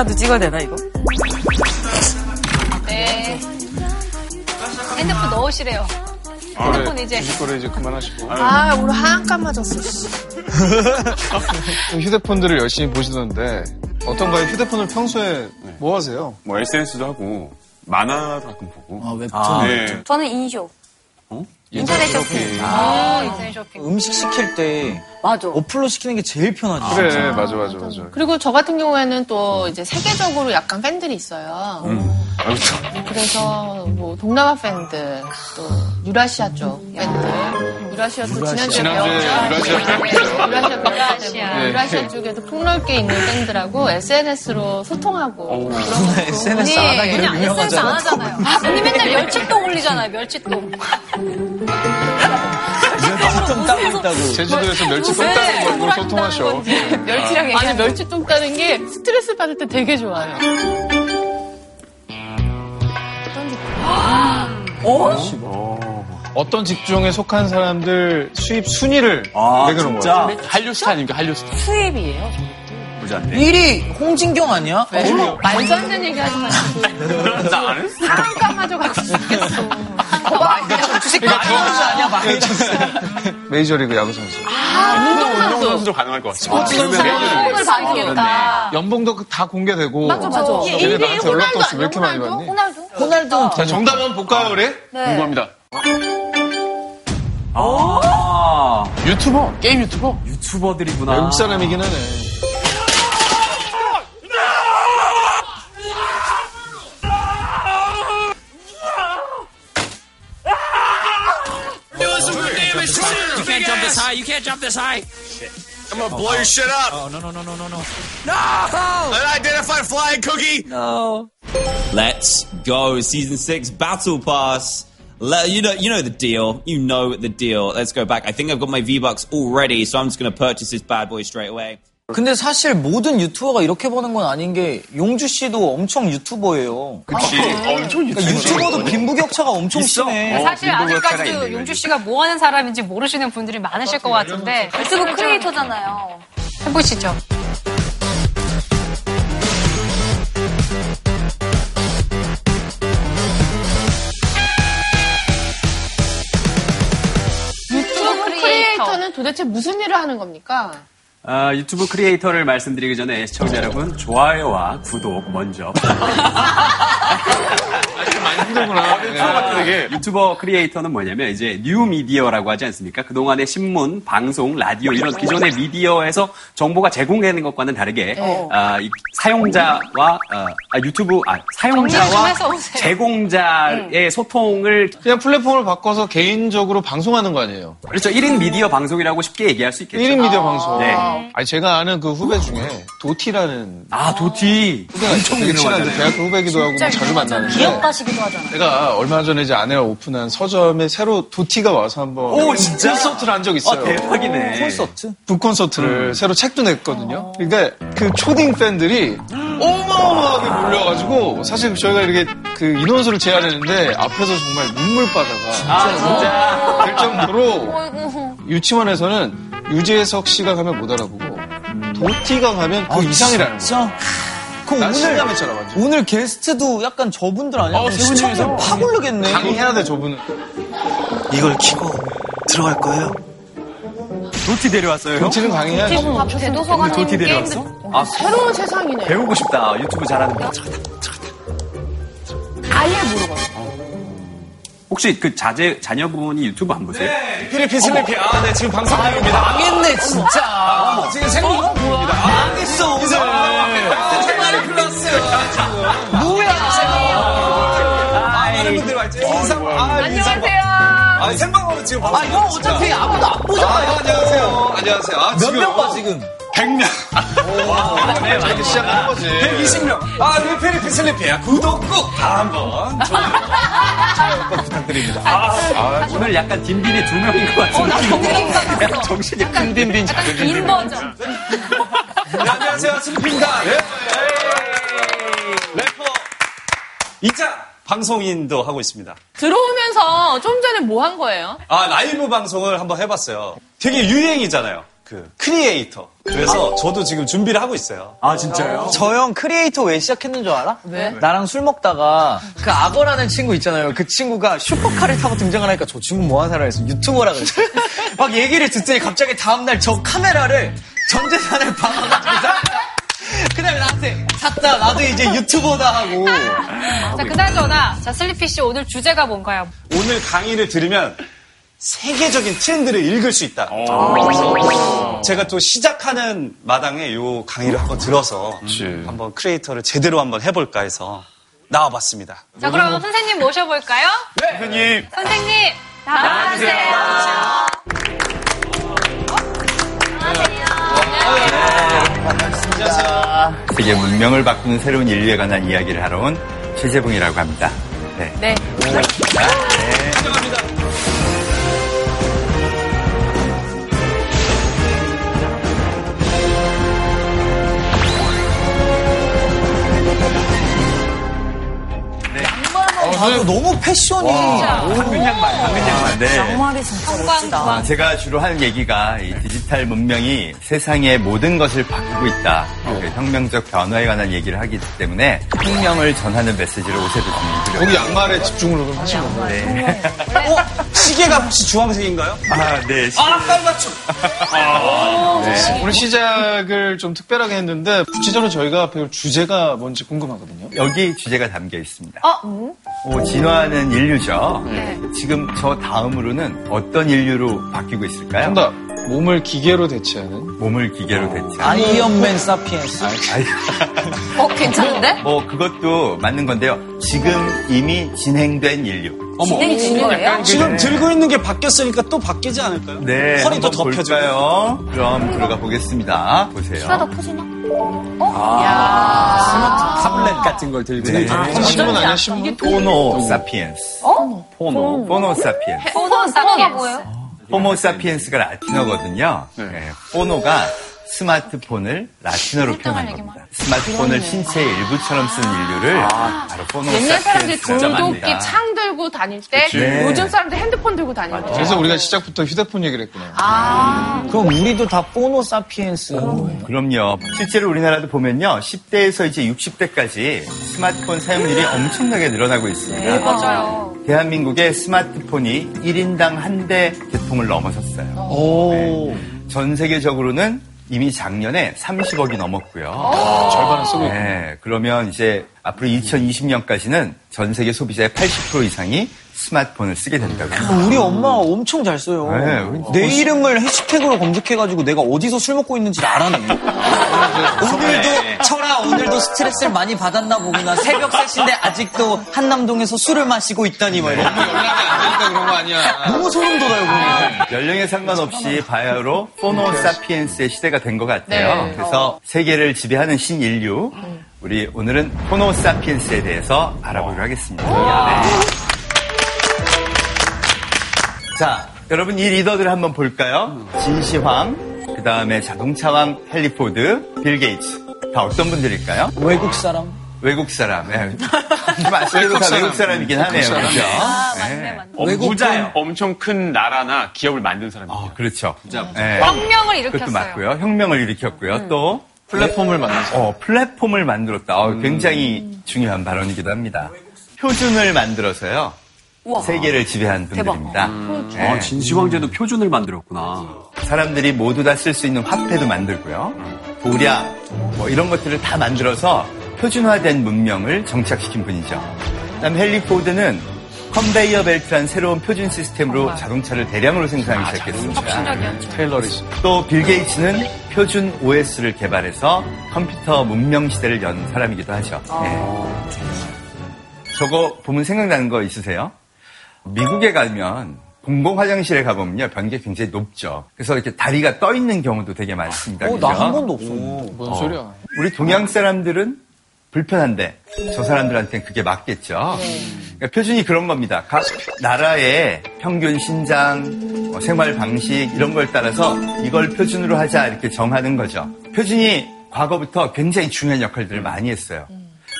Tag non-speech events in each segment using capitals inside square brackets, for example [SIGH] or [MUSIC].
사진이라도 찍어야 되나, 이거? 네. 핸드폰 넣으시래요. 핸드폰 네, 이제. 거를 이제 그만하시고. 아, 우리 하얀 까마졌어. 휴대폰들을 열심히 보시던데 어떤가요? 휴대폰을 평소에 뭐 하세요? 뭐 SNS도 하고 만화도 가끔 보고. 아, 웹툰. 아, 네. 저는 인쇼. 인터넷 쇼핑. 아, 인터넷 쇼핑. 음식 시킬 때 맞아. 어플로 시키는 게 제일 편하지. 그래, 진짜. 맞아, 맞아, 맞아. 그리고 저 같은 경우에는 또 이제 세계적으로 약간 팬들이 있어요. 그래서 뭐 동남아 팬들, 또 유라시아 쪽 팬들. 유라시아 또 지난주에 지난주에 배웠죠? 유라시아 [LAUGHS] 팬 네. 유라시아 팬들 유라시아. 유라시아 쪽에도 폭넓게 있는 팬들하고 SNS로 소통하고 그런 것도 SNS 안 하기로 그냥 SNS 안 유명하잖아. 하잖아요. 언니 맨날 [LAUGHS] 멸치똥 올리잖아요, 멸치똥. [LAUGHS] 좀 따고 있다고. 제주도에서 멸치 똥 따는 걸로 소통하셔. 멸치랑 아니 멸치 똥 따는 게 스트레스 받을 때 되게 좋아요. 어떤 직종에 속한 사람들 수입 순위를 아, 진짜? 거예요. 한류 스타 아닙니까? 한류 스타. 수입이에요, 보자. 1위 홍진경 아니야? 어머, 말도 안 되는 얘기 하지 마시고. 나안 했어. 사람 까마져가고 죽겠어. 주식 마이너스 아니야, 마이너스. 메이저리그 야구 선수. 운동 선수도 가능할 것 같아. 스포츠 선수. 똥을 받겠다. 연봉도 다 공개되고. 맞아, 맞아. 걔네 나한테 1위 연락도 호날두 없어. 왜 이렇게 많이 호날두? 받니? 호날두? 호날두. 자, 정답 한번 볼까요, 우리? 궁금합니다. 아, 유튜버, 게임 유튜버. 유튜버들이구나. 외국 사람이긴 하네. This high. You can't jump this high. I'm gonna blow your shit up. Oh no no no no no no no. Unidentified flying cookie. No. Let's go. Season six battle pass. Let, you know, you know the deal. You know the deal. Let's go back. I think I've got my V Bucks already, so I'm just gonna purchase this bad boy straight away. 근데 사실 모든 유튜버가 이렇게 버는 건 아닌 게 용주 씨도 엄청 유튜버예요. 그치. 엄청 그러니까 유튜버. 유튜버도 빈부격차가 엄청 심해. 사실 빈부격차가 아직까지도 있네, 용주 씨가 뭐 하는 사람인지 모르시는 분들이 많으실 것 같은데 유튜브 크리에이터잖아요. 해보시죠. 유튜브 크리에이터. 크리에이터는 도대체 무슨 일을 하는 겁니까? 아, 유튜브 크리에이터를 말씀드리기 전에 시청자 여러분 좋아요와 구독 먼저 많이 힘들구나. 되게 유튜버 크리에이터는 뭐냐면 이제 뉴 미디어라고 하지 않습니까? 그동안의 신문, 방송, 라디오 이런 기존의 미디어에서 정보가 제공되는 것과는 다르게 아, 이 사용자와 아, 아, 유튜브 아, 사용자와. 제공자의 소통을 그냥 플랫폼을 바꿔서 개인적으로 방송하는 거 아니에요? 그렇죠 1인 미디어 방송이라고 쉽게 얘기할 수 있겠죠. 1인 미디어 방송. 네. 아니, 제가 아는 그 후배 중에 도티라는 아 도티 후배가 있어요. 되게 친한데 대학교 후배기도 하고 뭐 자주 만나는데 기업가시기도 하잖아. 제가 얼마 전에 이제 아내가 오픈한 서점에 새로 도티가 와서 한번 오, 진짜? 콘서트를 한 적 있어요. 아, 대박이네. 콘서트? 북콘서트를 새로 책도 냈거든요. 그러니까 그 초딩 팬들이 어 마어마하게 몰려가지고 사실 저희가 이렇게 그 인원수를 제한했는데 앞에서 정말 눈물 바다가 아 진짜 될 정도로 [LAUGHS] 유치원에서는 유재석 씨가 가면 못 알아보고 도티가 가면 그 이상이라는 거예요. 오늘, 완전. 오늘 게스트도 약간 저분들 아니야? 어, 분이서 팍 오르겠네. 강의해야 돼, 저분은. 이걸 키고 들어갈 거예요. 도티 데려왔어요 형? 도티는 강의해야지. 도티 데려왔어? 아 새로운 세상이네. 배우고 싶다 유튜브 잘하는 분 아예 모르거든. 혹시 그 자제 자녀분이 유튜브 안 보세요? 필리핀 슬리피. 아, 네, 지금 방송 중입니다. 망했네, 진짜. 지금 생방 중입니다. 아, 망했어, 오늘. 정말 클라스. 뭐야, 아, 많은 분들 왔죠. 인상, 아, 인상. 안녕하세요. 아, 생방으로 지금 방송. 아, 형 어차피 아무도 안 아, 보잖아요. 안녕하세요. 안녕하세요. 아, 몇 지금. 명 봐, 지금? 100명. 네, 이렇게 시작하는 거지. 120명. 아, 네, 필리핀 슬리피야. 구독 꼭 다 한번. 좋아요 꼭 부탁드립니다. 아, 오늘 약간 딘딘이 두 명인 것 같은데 약간 정신이 큰 딘딘 작은 딘딘 인 버전. 네, 안녕하세요. 슬리피입니다. 네. 래퍼. 2차 방송인도 하고 있습니다. 들어오면서 좀 전에 뭐 한 거예요? 아, 라이브 방송을 한번 해봤어요. 되게 유행이잖아요. 그, 크리에이터. 그래서 저도 지금 준비를 하고 있어요. 아, 진짜요? 저 형 크리에이터 왜 시작했는 줄 알아? 왜? 나랑 술 먹다가 그 악어라는 친구 있잖아요. 그 친구가 슈퍼카를 타고 등장을 하니까 저 친구 뭐 하는 사람이었어? 유튜버라 그랬어. [LAUGHS] 막 얘기를 듣더니 갑자기 다음날 저 카메라를 전 재산을 박아가지고 샀다. 그 다음에 나한테 샀다. 나도 이제 유튜버다 하고. 자, 그나저나, 자, 슬리피 씨 오늘 주제가 뭔가요? 오늘 강의를 들으면 세계적인 트렌드를 읽을 수 있다. 그래서 제가 또 시작하는 마당에 요 강의를 한번 들어서 한번 크리에이터를 제대로 한번 해볼까 해서 나와봤습니다. 자, 그럼 선생님 모셔볼까요? 선생님. 선생님, 나와주세요. 세계 문명을 바꾸는 새로운 인류에 관한 이야기를 하러 온 최재봉이라고 합니다. 네. 네. 나 도 너무 패션이. 황금 양말, 황금 양말. 네. 양말이 진짜 멋지다. 아, 제가 주로 하는 얘기가 이 디지털 문명이 세상의 모든 것을 바꾸고 있다. 그 혁명적 변화에 관한 얘기를 하기 때문에 혁명을 전하는 메시지를 옷에도 좀 거기 입으려고. 양말에 집중을 그럼 하신 건가요? 네. 시계가 혹시 주황색인가요? 아, 네. 아, 빨갛죠. 오늘 시작을 좀 특별하게 했는데 구체적으로 저희가 배울 주제가 뭔지 궁금하거든요. 여기 주제가 담겨 있습니다. 오, 진화하는 인류죠. 지금 저 다음으로는 어떤 인류로 바뀌고 있을까요? 정답. 몸을 기계로 대체하는 몸을 기계로 대체. 아이언맨 사피엔스. 어, 괜찮은데? 뭐 그것도 맞는 건데요. 지금 이미 진행된 인류. 진행이 중요해요? 지금 들고 있는 게 바뀌었으니까 또 바뀌지 않을까요? 네, 허리 더 한번 덮여져. 볼까요? 그럼 들어가 보겠습니다. 보세요. 키가 더 커지나? 타블렛 같은 걸 들고. 네. 신문 아니야 신문? 포노 사피엔스. 포노, 포노 사피엔스. 포노 사피엔스. 호모 사피엔스가 라틴어거든요. 네, 포노가 스마트폰을 라틴어로 표현한 겁니다. 스마트폰을 신체의 일부처럼 쓰는 인류를 바로 포노 옛날 사람들이 돌도끼. 창 들고 다닐 때 네. 요즘 사람들 핸드폰 들고 다니는 거죠. 그래서 우리가 시작부터 휴대폰 얘기를 했구나. 그럼 우리도 다 포노 사피엔스. 그럼요. 실제로 우리나라도 보면요. 10대에서 이제 60대까지 스마트폰 사용률이 엄청나게 늘어나고 있습니다. 맞아요. 대한민국의 스마트폰이 1인당 한 대 개통을 넘어섰어요. 오. 전 세계적으로는 이미 작년에 30억이 넘었고요. 절반은 쓰고 있고. 네, 그러면 이제 앞으로 2020년까지는 전 세계 소비자의 80% 이상이 스마트폰을 쓰게 된다고 합니다. 우리 엄마가 엄청 잘 써요. 네, 내 이름을 해시태그로 검색해가지고 내가 어디서 술 먹고 있는지 알아내. [LAUGHS] 오늘도 철아 오늘도 스트레스를 많이 받았나 보구나. 새벽 3시인데 아직도 한남동에서 술을 마시고 있다니 막 이런. 연락이 안 되니까 그런 거 아니야. 너무 소름 돋아요. 보면. 연령에 상관없이 바야흐로 포노 사피엔스의 시대가 된 것 같아요. 네. 그래서 세계를 지배하는 신인류, 우리 오늘은 포노 사피엔스에 대해서 알아보기로 하겠습니다. 네. 자, 여러분 이 리더들을 한번 볼까요? 진시황, 그 다음에 자동차왕 헨리 포드, 빌 게이츠. 다 어떤 분들일까요? 외국 사람. 외국 사람. 네. [LAUGHS] 말씀해도 다 외국 사람이긴 하네요. 그렇죠? 아, 맞네, 네. 맞네. 어, 부자 엄청 큰 나라나 기업을 만든 사람이에요. 어, 그렇죠. 네. 혁명을 그것도 일으켰어요. 맞고요. 혁명을 일으켰고요. 또 플랫폼을 만들자. 어, 플랫폼을 만들었다. 어, 굉장히 중요한 발언이기도 합니다. 표준을 만들어서요. 세계를 지배한 분들입니다. 네. 아, 진시황제도 표준을 만들었구나. 사람들이 모두 다 쓸 수 있는 화폐도 만들고요. 도량, 뭐 이런 것들을 다 만들어서 표준화된 문명을 정착시킨 분이죠. 그다음 헨리 포드는 컨베이어 벨트란 새로운 표준 시스템으로 자동차를 대량으로 생산하기 시작했습니다. 테일러리즘. 또 빌 게이츠는 표준 OS를 개발해서 컴퓨터 문명 시대를 연 사람이기도 하죠. 네. 저거 보면 생각나는 거 있으세요? 미국에 가면 공공 화장실에 가보면요 변기 굉장히 높죠. 그래서 이렇게 다리가 떠 있는 경우도 되게 많습니다. 어? 나 한 번도 없어. 뭔 소리야. 우리 동양 사람들은 불편한데 저 사람들한테는 그게 맞겠죠. 그러니까 표준이 그런 겁니다. 각 나라의 평균 신장, 어, 생활 방식 이런 걸 따라서 이걸 표준으로 하자 이렇게 정하는 거죠. 표준이 과거부터 굉장히 중요한 역할들을 많이 했어요.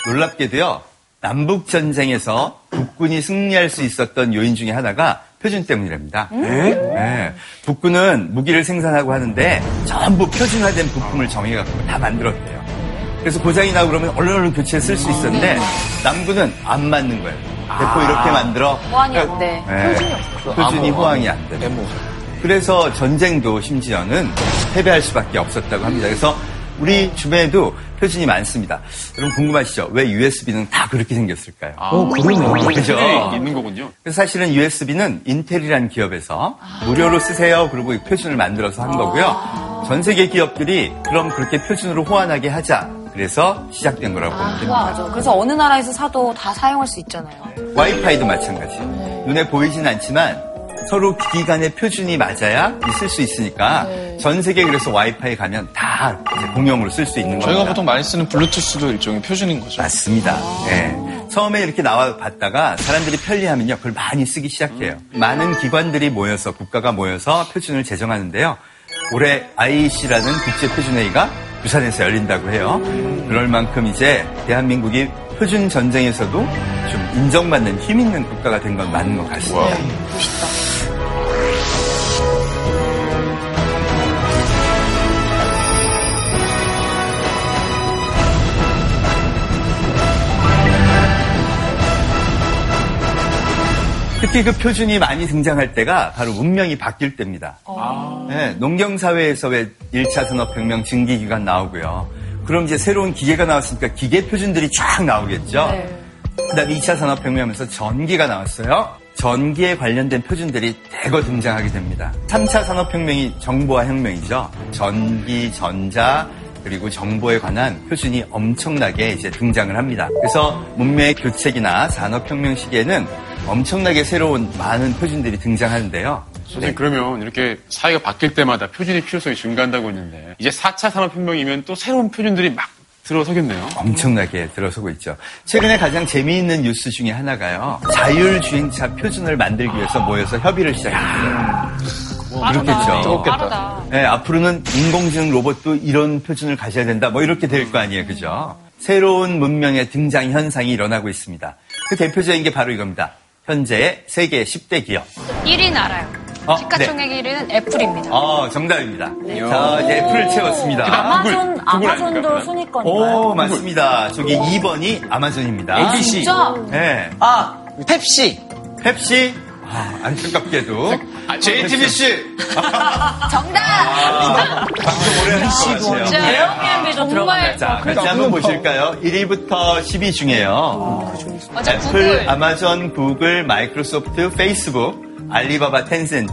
놀랍게도요. 남북 전쟁에서 국군이 승리할 수 있었던 요인 중에 하나가 표준 때문이랍니다. 네. 북군은 무기를 생산하고 하는데 전부 표준화된 부품을 정해갖고 다 만들었대요. 그래서 고장이 나고 그러면 얼른 얼른 교체해 쓸 수 있었는데 남군은 안 맞는 거예요. 대포 이렇게 만들어. 호환이 안 돼. 네. 표준이 호황이 안 되는. 그래서 전쟁도 심지어는 패배할 수밖에 없었다고 합니다. 그래서 우리 주변에도 표준이 많습니다. 여러분 궁금하시죠? 왜 USB는 다 그렇게 생겼을까요? 어, 그러네요. 그죠? 네, 있는 거군요. 그래서 사실은 USB는 인텔이라는 기업에서 무료로 쓰세요. 그리고 이 표준을 만들어서 한 거고요. 전 세계 기업들이 그럼 그렇게 표준으로 호환하게 하자. 그래서 시작된 거라고 보면 됩니다. 맞아. 그래서 어느 나라에서 사도 다 사용할 수 있잖아요. 와이파이도 마찬가지예요. 눈에 보이진 않지만 서로 기기 간의 표준이 맞아야 쓸 수 있으니까 전 세계 그래서 와이파이 가면 다 이제 공용으로 쓸 수 있는 겁니다. 저희가 보통 많이 쓰는 블루투스도 일종의 표준인 거죠. 맞습니다. 예. 처음에 이렇게 나와 봤다가 사람들이 편리하면요, 그걸 많이 쓰기 시작해요. 많은 기관들이 모여서, 국가가 모여서 표준을 제정하는데요. 올해 IEC라는 국제 표준회의가 부산에서 열린다고 해요. 그럴 만큼 이제 대한민국이 표준 전쟁에서도 좀 인정받는 힘 있는 국가가 된 건 맞는 것 같습니다. 특히 그 표준이 많이 등장할 때가 바로 문명이 바뀔 때입니다. 네, 농경사회에서 왜 1차 산업혁명 증기기관 나오고요. 그럼 이제 새로운 기계가 나왔으니까 기계 표준들이 쫙 나오겠죠. 그 다음에 2차 산업혁명하면서 전기가 나왔어요. 전기에 관련된 표준들이 대거 등장하게 됩니다. 3차 산업혁명이 정보화 혁명이죠. 전기, 전자, 그리고 정보에 관한 표준이 엄청나게 이제 등장을 합니다. 그래서 문명의 교책이나 산업혁명 시기에는 엄청나게 새로운 많은 표준들이 등장하는데요. 선생님 그러면 이렇게 사회가 바뀔 때마다 표준의 필요성이 증가한다고 했는데 이제 4차 산업혁명이면 또 새로운 표준들이 막 들어서겠네요. 엄청나게 들어서고 있죠. 최근에 가장 재미있는 뉴스 중에 하나가요. 자율주행차 표준을 만들기 위해서 모여서 협의를 시작했어요. 그렇겠죠. 빠르다. 네, 앞으로는 인공지능 로봇도 이런 표준을 가져야 된다. 뭐 이렇게 될 거 아니에요. 그죠? 새로운 문명의 등장 현상이 일어나고 있습니다. 그 대표적인 게 바로 이겁니다. 현재 세계 10대 기업. 1위는 알아요. 어, 시가총액 1위는 애플입니다. 어, 정답입니다. 자, 이제 애플을 채웠습니다. 아마존, 아마존도 순위권인가요? 오, 맞습니다. 저기 2번이 아마존입니다. ABC. 진짜? 네. 아, 펩시. 펩시. 아, 안타깝게도. JTBC! [LAUGHS] 정답! 방송 오래 하실 것 같아요. 에어비앤비도 정말. 자, 같이 한번 보실까요? 1위부터 10위 중에요. 애플. 아마존, 구글, 마이크로소프트, 페이스북, 알리바바, 텐센트.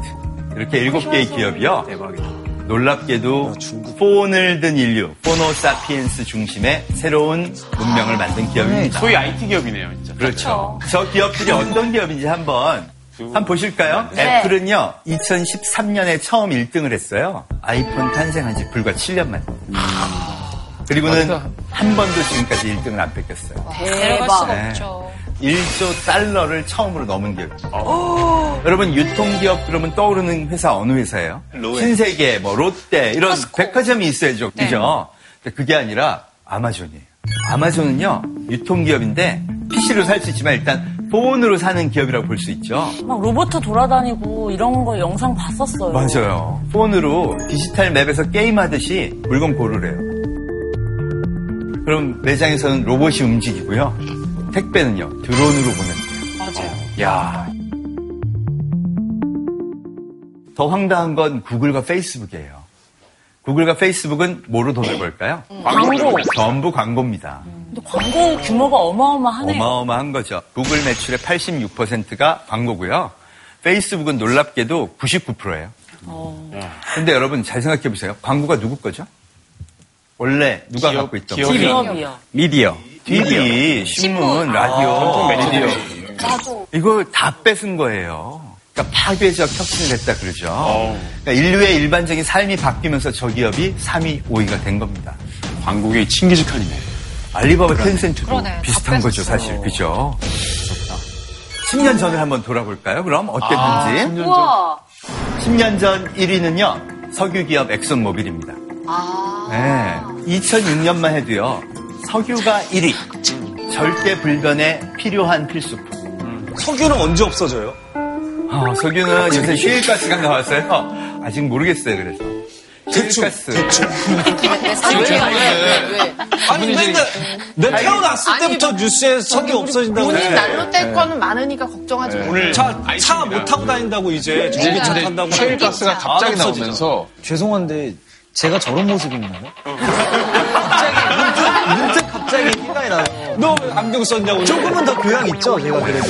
이렇게 일곱 개의 기업이요. 대박이다. 놀랍게도 폰을 든 인류, 포노 사피엔스 중심의 새로운 문명을 만든 기업입니다. 소위 IT 기업이네요, 진짜. 그렇죠. 저 기업들이 어떤 기업인지 한번 한번 보실까요? 네. 애플은요, 2013년에 처음 1등을 했어요. 아이폰 탄생한 지 불과 7년 만에. 그리고는 한 번도 지금까지 1등을 안 뺏겼어요. 수가 네. 없죠. 1조 달러를 처음으로 넘은 기업입니다. 여러분 유통기업 그러면 떠오르는 회사 어느 회사예요? 신세계, 뭐 롯데 이런 백화점이 있어야죠, 그죠? 근데 그게 아니라 아마존이에요. 아마존은요 유통기업인데 PC로 살 수 있지만 일단 폰으로 사는 기업이라고 볼 수 있죠. 막 로봇 돌아다니고 이런 거 영상 봤었어요. 맞아요. 폰으로 디지털 맵에서 게임하듯이 물건 고르래요. 그럼 매장에서는 로봇이 움직이고요. 택배는요 드론으로 보냅니다. 맞아요. 야. 더 황당한 건 구글과 페이스북이에요. 구글과 페이스북은 뭐로 돈을 벌까요? 광고. 전부 광고입니다. 근데 광고 규모가 어마어마하네요. 어마어마한 거죠. 구글 매출의 86%가 광고고요. 페이스북은 놀랍게도 99%예요. 근데 여러분 잘 생각해 보세요. 광고가 누구 거죠? 원래 누가 기업, 갖고 있던 기업이. 거죠? 기업이요. 미디어. TV, 신문, 라디오, 매디어. 이거 다 뺏은 거예요. 그러니까 파괴적 혁신을 했다 그러죠. 그러니까 인류의 일반적인 삶이 바뀌면서 저 기업이 3위, 5위가 된 겁니다. 광고계 친기직한이네. 알리바바 텐센트도 그러네. 다 비슷한 거죠. 사실. 그죠? 10년 전을 한번 돌아볼까요? 그럼 어땠는지. 우와. 10년 전 1위는요, 석유 기업 엑슨모빌입니다. 네. 2006년만 해도요, 석유가 1위. 절대 불변에 필요한 필수품. 석유는 언제 없어져요? 어, 석유는 요새 셰일가스가 나왔어요. 아직 모르겠어요, 그래서. 셰일가스. 아니 맨날 내 태어났을 때부터 뉴스에 석이 없어진다고 본인. 난로 뗄 거는 많으니까 걱정하지 마. 오늘 차 차 못 타고 다닌다고 이제 전기차 탄다고 셰일가스가 갑자기. 나오면서 죄송한데 제가 저런 모습인가요? [LAUGHS] 갑자기 문득, 문득 갑자기 생각이 나요. 너왜 안경 썼냐고. 조금은 더 교양 있죠, 제가 그래도.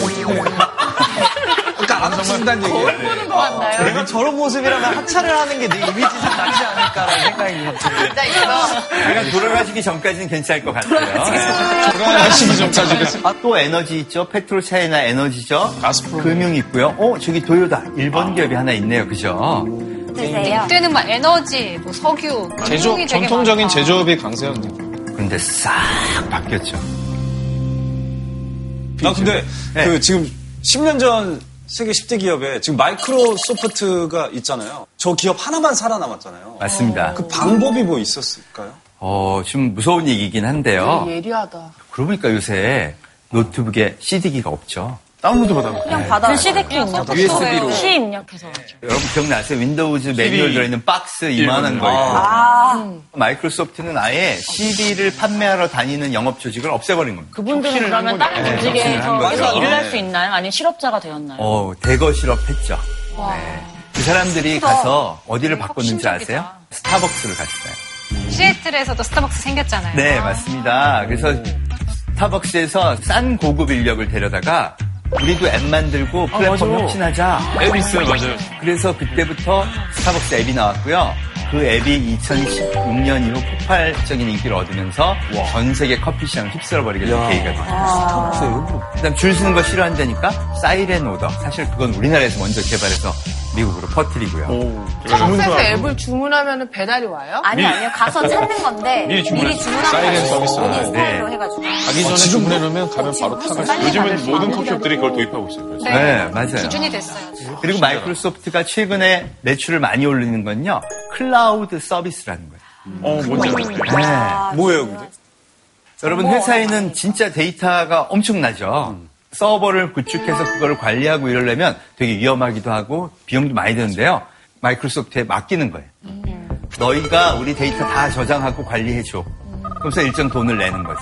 그러니까 안 쓴다는 얘기야. 내가 저런 모습이라면 하차를 하는 게 내 이미지상 낫지 않을까라는 생각이 갑자기. 나 이거 약간 돌아가시기 전까지는 괜찮을 것 같아요. 돌아가시기 전까지 아, 또 에너지 있죠. 페트로차이나 에너지죠. 가스프롬. 금융 있고요. 어, 저기 도요다. 일본 기업이 하나 있네요. 그죠? 이때는 막 에너지, 뭐 석유, 되게 전통적인 많다. 제조업이 강세였네요. 그런데 싹 바뀌었죠. 나 근데 네. 그 지금 10년 전 세계 10대 기업에 지금 마이크로소프트가 있잖아요. 저 기업 하나만 살아남았잖아요. 맞습니다. 그 방법이 뭐 있었을까요? 어, 좀 무서운 얘기긴 한데요. 예리하다. 그러고 보니까 요새 노트북에 CD기가 없죠. 다운로드 받아보고. 그냥 받아. 그 CD키 입력. USB로. 키 입력해서. 여러분 기억나세요? 윈도우즈 매뉴얼 들어있는 박스 이만한 거 있고. 아. 마이크로소프트는 아예 CD를 판매하러 다니는 영업 조직을 없애버린 겁니다. 그분들은 그러면 다른 네, 조직에서 일을 할 네. 수 있나요? 아니면 실업자가 되었나요? 어, 대거 실업했죠. 네. 그 사람들이 가서 어디를 바꿨는지 아세요? 스타벅스를 갔어요. 시애틀에서도 스타벅스 생겼잖아요. 네, 맞습니다. 그래서 스타벅스에서 싼 고급 인력을 데려다가 우리도 앱 만들고 플랫폼 맞아. 혁신하자. 앱 있어요, 맞아요. 그래서 그때부터 스타벅스 앱이 나왔고요. 그 앱이 2016년 이후 폭발적인 인기를 얻으면서 전 세계 커피 시장을 휩쓸어버리게 된 계기가 됐어요. 그다음 줄 서는 거 싫어한다니까 사이렌 오더. 사실 그건 우리나라에서 먼저 개발해서 미국으로 퍼뜨리고요. 스타벅스에서 앱을 주문하면 배달이 와요? 아니 아니요 가서 [LAUGHS] 찾는 건데 미리 주문할 미리 수 주문하고 사이렌 서비스. 본인 네. 스타일로 해가지고 가기 전에 주문해놓으면 가면 바로 타갈 수 있어요. 요즘은 모든 커피숍들이 그걸 도입하고 있어요. 그래서. 네, 맞아요. 기준이 됐어요. 그리고 마이크로소프트가 최근에 매출을 많이 올리는 건요. 클라우드 서비스라는 거예요. 어, 뭔지 알아요. 네. 뭐예요, 그게? 여러분 회사에는 진짜 데이터가 엄청나죠. 서버를 구축해서 그걸 관리하고 이러려면 되게 위험하기도 하고 비용도 많이 드는데요. 마이크로소프트에 맡기는 거예요. 너희가 우리 데이터 다 저장하고 관리해줘. 그래서 일정 돈을 내는 거죠.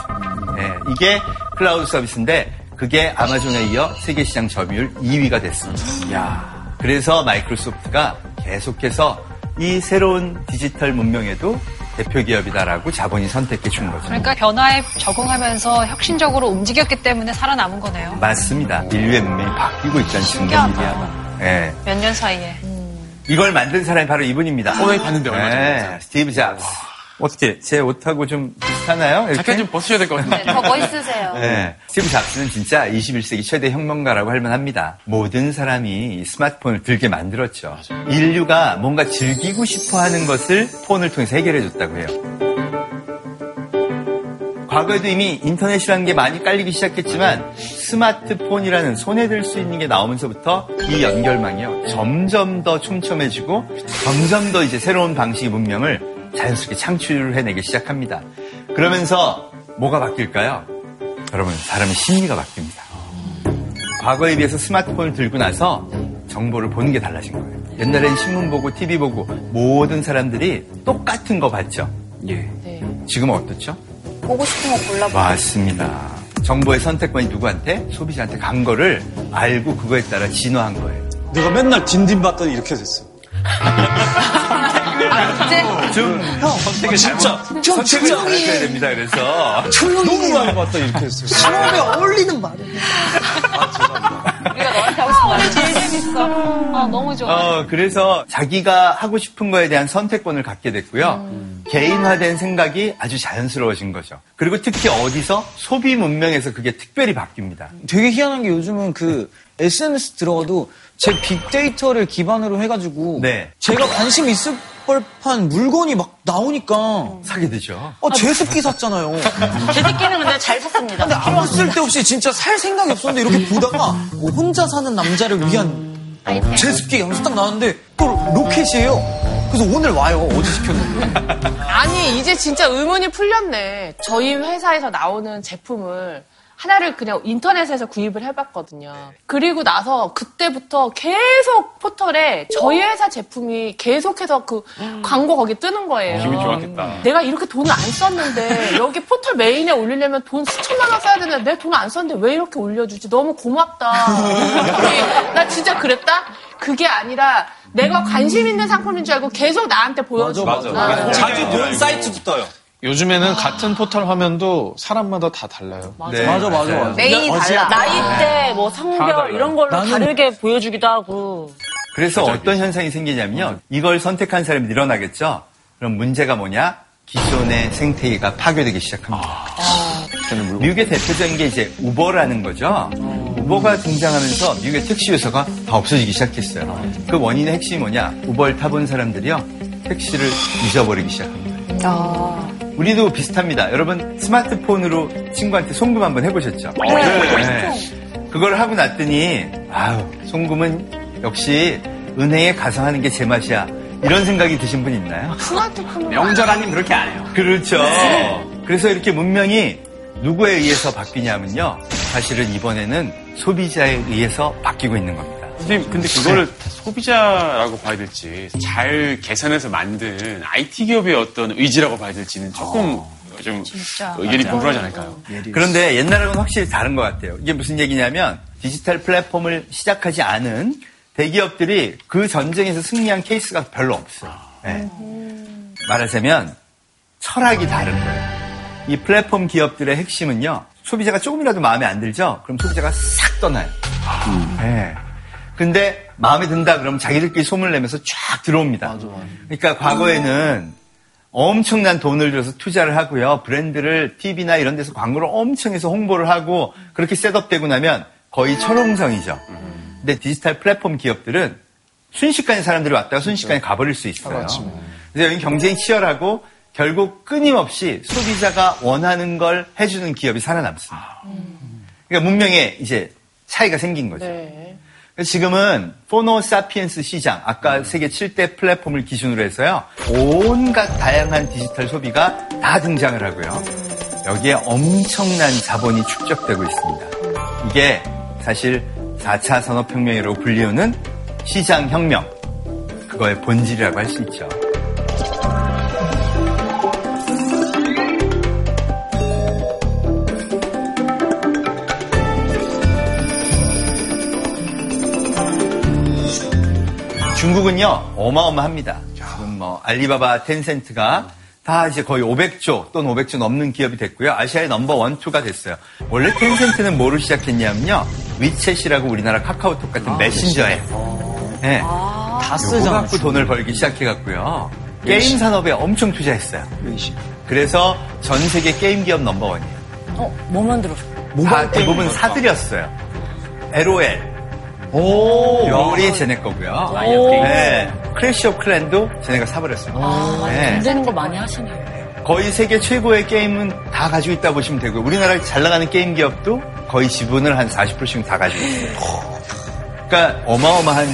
네, 이게 클라우드 서비스인데 그게 아마존에 이어 세계 시장 점유율 2위가 됐습니다. 야, 그래서 마이크로소프트가 계속해서 이 새로운 디지털 문명에도 대표 기업이다라고 자본이 선택해 준 거죠. 그러니까 변화에 적응하면서 혁신적으로 움직였기 때문에 살아남은 거네요. 맞습니다. 인류의 문명이 바뀌고 있다는 증거입니다. 예. 몇 년 사이에. 이걸 만든 사람이 바로 이분입니다. 어, 네, 봤는데 얼마 전에. 네, 스티브 잡스. 어떻게 제 옷하고 좀 하나요? 이렇게? 자켓 좀 벗으셔야 될 것 같은데. 더 멋있으세요. 네. 스티브 잡스는 진짜 21세기 최대 혁명가라고 할 만합니다. 모든 사람이 이 스마트폰을 들게 만들었죠. 인류가 뭔가 즐기고 싶어 하는 것을 폰을 통해서 해결해 줬다고 해요. 과거에도 이미 인터넷이라는 게 많이 깔리기 시작했지만 스마트폰이라는 손에 들 수 있는 게 나오면서부터 이 연결망이요. 점점 더 촘촘해지고 점점 더 이제 새로운 방식의 문명을 자연스럽게 창출해내기 시작합니다. 그러면서 뭐가 바뀔까요? 여러분, 사람의 심리가 바뀝니다. 과거에 비해서 스마트폰을 들고 나서 정보를 보는 게 달라진 거예요. 옛날엔 신문 보고 TV 보고 모든 사람들이 똑같은 거 봤죠. 예. 지금은 어떻죠? 보고 싶은 거 골라보고. 맞습니다. 정보의 선택권이 누구한테? 소비자한테 간 거를 알고 그거에 따라 진화한 거예요. 내가 맨날 딘딘 봤더니 이렇게 됐어. [LAUGHS] 좀 선택을 진짜, 잘못, 선택을 조용히 잘하셔야 됩니다. 그래서 너무 많이 봤더니 이렇게 됐어. 사업에 어울리는 말이에요. 우리가 너한테 하고 싶은 오늘 제일 재밌어. 아, 너무 좋아. 어, 그래서 자기가 하고 싶은 거에 대한 선택권을 갖게 됐고요. 개인화된 생각이 아주 자연스러워진 거죠. 그리고 특히 어디서 소비 문명에서 그게 특별히 바뀝니다. 되게 희한한 게 요즘은 그 SNS 들어가도 제 빅데이터를 기반으로 해가지고 네. 제가 관심 있을 법한 물건이 막 나오니까 사게 되죠. 어, 제습기 샀잖아요. [LAUGHS] 제 새끼는 근데 잘 샀습니다. 근데 아무 쓸데없이 진짜 살 생각이 없었는데 이렇게 보다가 뭐 혼자 사는 남자를 위한 제습기 하면서 딱 나왔는데 또 로켓이에요. 그래서 오늘 와요. 어제 시켰는데. 아니 이제 진짜 의문이 풀렸네. 저희 회사에서 나오는 제품을 하나를 그냥 인터넷에서 구입을 해봤거든요. 그리고 나서 그때부터 계속 포털에 저희 회사 제품이 계속해서 그 광고 거기 뜨는 거예요. 기분 좋았겠다. 내가 이렇게 돈을 안 썼는데 여기 포털 메인에 올리려면 돈 수천만 원 써야 되는데 내 돈을 안 썼는데 왜 이렇게 올려주지? 너무 고맙다. 나 진짜 그랬다? 그게 아니라 내가 관심 있는 상품인 줄 알고 계속 나한테 보여주거나 자주 본 사이트도 떠요. 요즘에는 같은 포털 화면도 사람마다 다 달라요. 네. 맞아, 맞아, 맞아. 메인이 달라. 나이대, 뭐 성별 이런 걸로 다르게 보여주기도 하고. 그래서 어떤 현상이 생기냐면요. 이걸 선택한 사람이 늘어나겠죠. 그럼 문제가 뭐냐? 기존의 생태계가 파괴되기 시작합니다. 미국의 대표적인 게 이제 우버라는 거죠. 우버가 등장하면서 미국의 택시 회사가 다 없어지기 시작했어요. 그 원인의 핵심이 뭐냐? 우버를 타본 사람들이요. 택시를 잊어버리기 시작합니다. 우리도 비슷합니다. 여러분 스마트폰으로 친구한테 송금 한번 해보셨죠? 네. 그걸 하고 났더니 아우 송금은 역시 은행에 가서 하는 게 제 맛이야. 이런 생각이 드신 분 있나요? 스마트폰 명절 아니면 그렇게 안 해요. 그렇죠. 그래서 이렇게 문명이 누구에 의해서 바뀌냐면요. 사실은 이번에는 소비자에 의해서 바뀌고 있는 겁니다. 선생님, 근데 그거를 소비자라고 봐야 될지, 잘 계산해서 만든 IT 기업의 어떤 의지라고 봐야 될지는 조금 좀 의견이 분분하지 않을까요? 그런데 옛날하고는 확실히 다른 것 같아요. 이게 무슨 얘기냐면 디지털 플랫폼을 시작하지 않은 대기업들이 그 전쟁에서 승리한 케이스가 별로 없어요. 네. 말하자면 철학이 다른 거예요. 이 플랫폼 기업들의 핵심은요. 소비자가 조금이라도 마음에 안 들죠? 그럼 소비자가 싹 떠나요. 네. 근데 마음에 든다 그러면 자기들끼리 소문을 내면서 쫙 들어옵니다. 그러니까 과거에는 엄청난 돈을 들여서 투자를 하고요. 브랜드를 TV나 이런 데서 광고를 엄청 해서 홍보를 하고 그렇게 셋업되고 나면 거의 철옹성이죠. 근데 디지털 플랫폼 기업들은 순식간에 사람들이 왔다가 순식간에 가버릴 수 있어요. 그래서 여기 경쟁이 치열하고 결국 끊임없이 소비자가 원하는 걸 해주는 기업이 살아남습니다. 그러니까 문명에 이제 차이가 생긴 거죠. 네. 지금은 포노 사피엔스 시장, 아까 세계 7대 플랫폼을 기준으로 해서요, 온갖 다양한 디지털 소비가 다 등장을 하고요. 여기에 엄청난 자본이 축적되고 있습니다. 이게 사실 4차 산업혁명이라고 불리우는 시장혁명, 그거의 본질이라고 할 수 있죠. 중국은요 어마어마합니다. 지금 뭐 알리바바, 텐센트가 다 이제 거의 500조 또는 500조 넘는 기업이 됐고요. 아시아의 넘버 원, 투가 됐어요. 원래 텐센트는 뭐로 시작했냐면요. 위챗이라고 우리나라 카카오톡 같은 메신저예요. 네. 다 요거 쓰잖아. 갖고 돈을 벌기 시작해갖고요. 게임 산업에 엄청 투자했어요. 그래서 전 세계 게임 기업 넘버 원이에요. 어, 뭐 만들었어? 다 대부분 사들였어요. LOL. 오. 롤이 쟤네 거고요. 네. 크래시 오브 클랜도 쟤네가 사버렸습니다. 네. 돈 되는 거 많이 하시네. 거의 세계 최고의 게임은 다 가지고 있다 보시면 되고요. 우리나라 잘 나가는 게임 기업도 거의 지분을 한 40%씩 다 가지고 있어요. 그러니까 어마어마한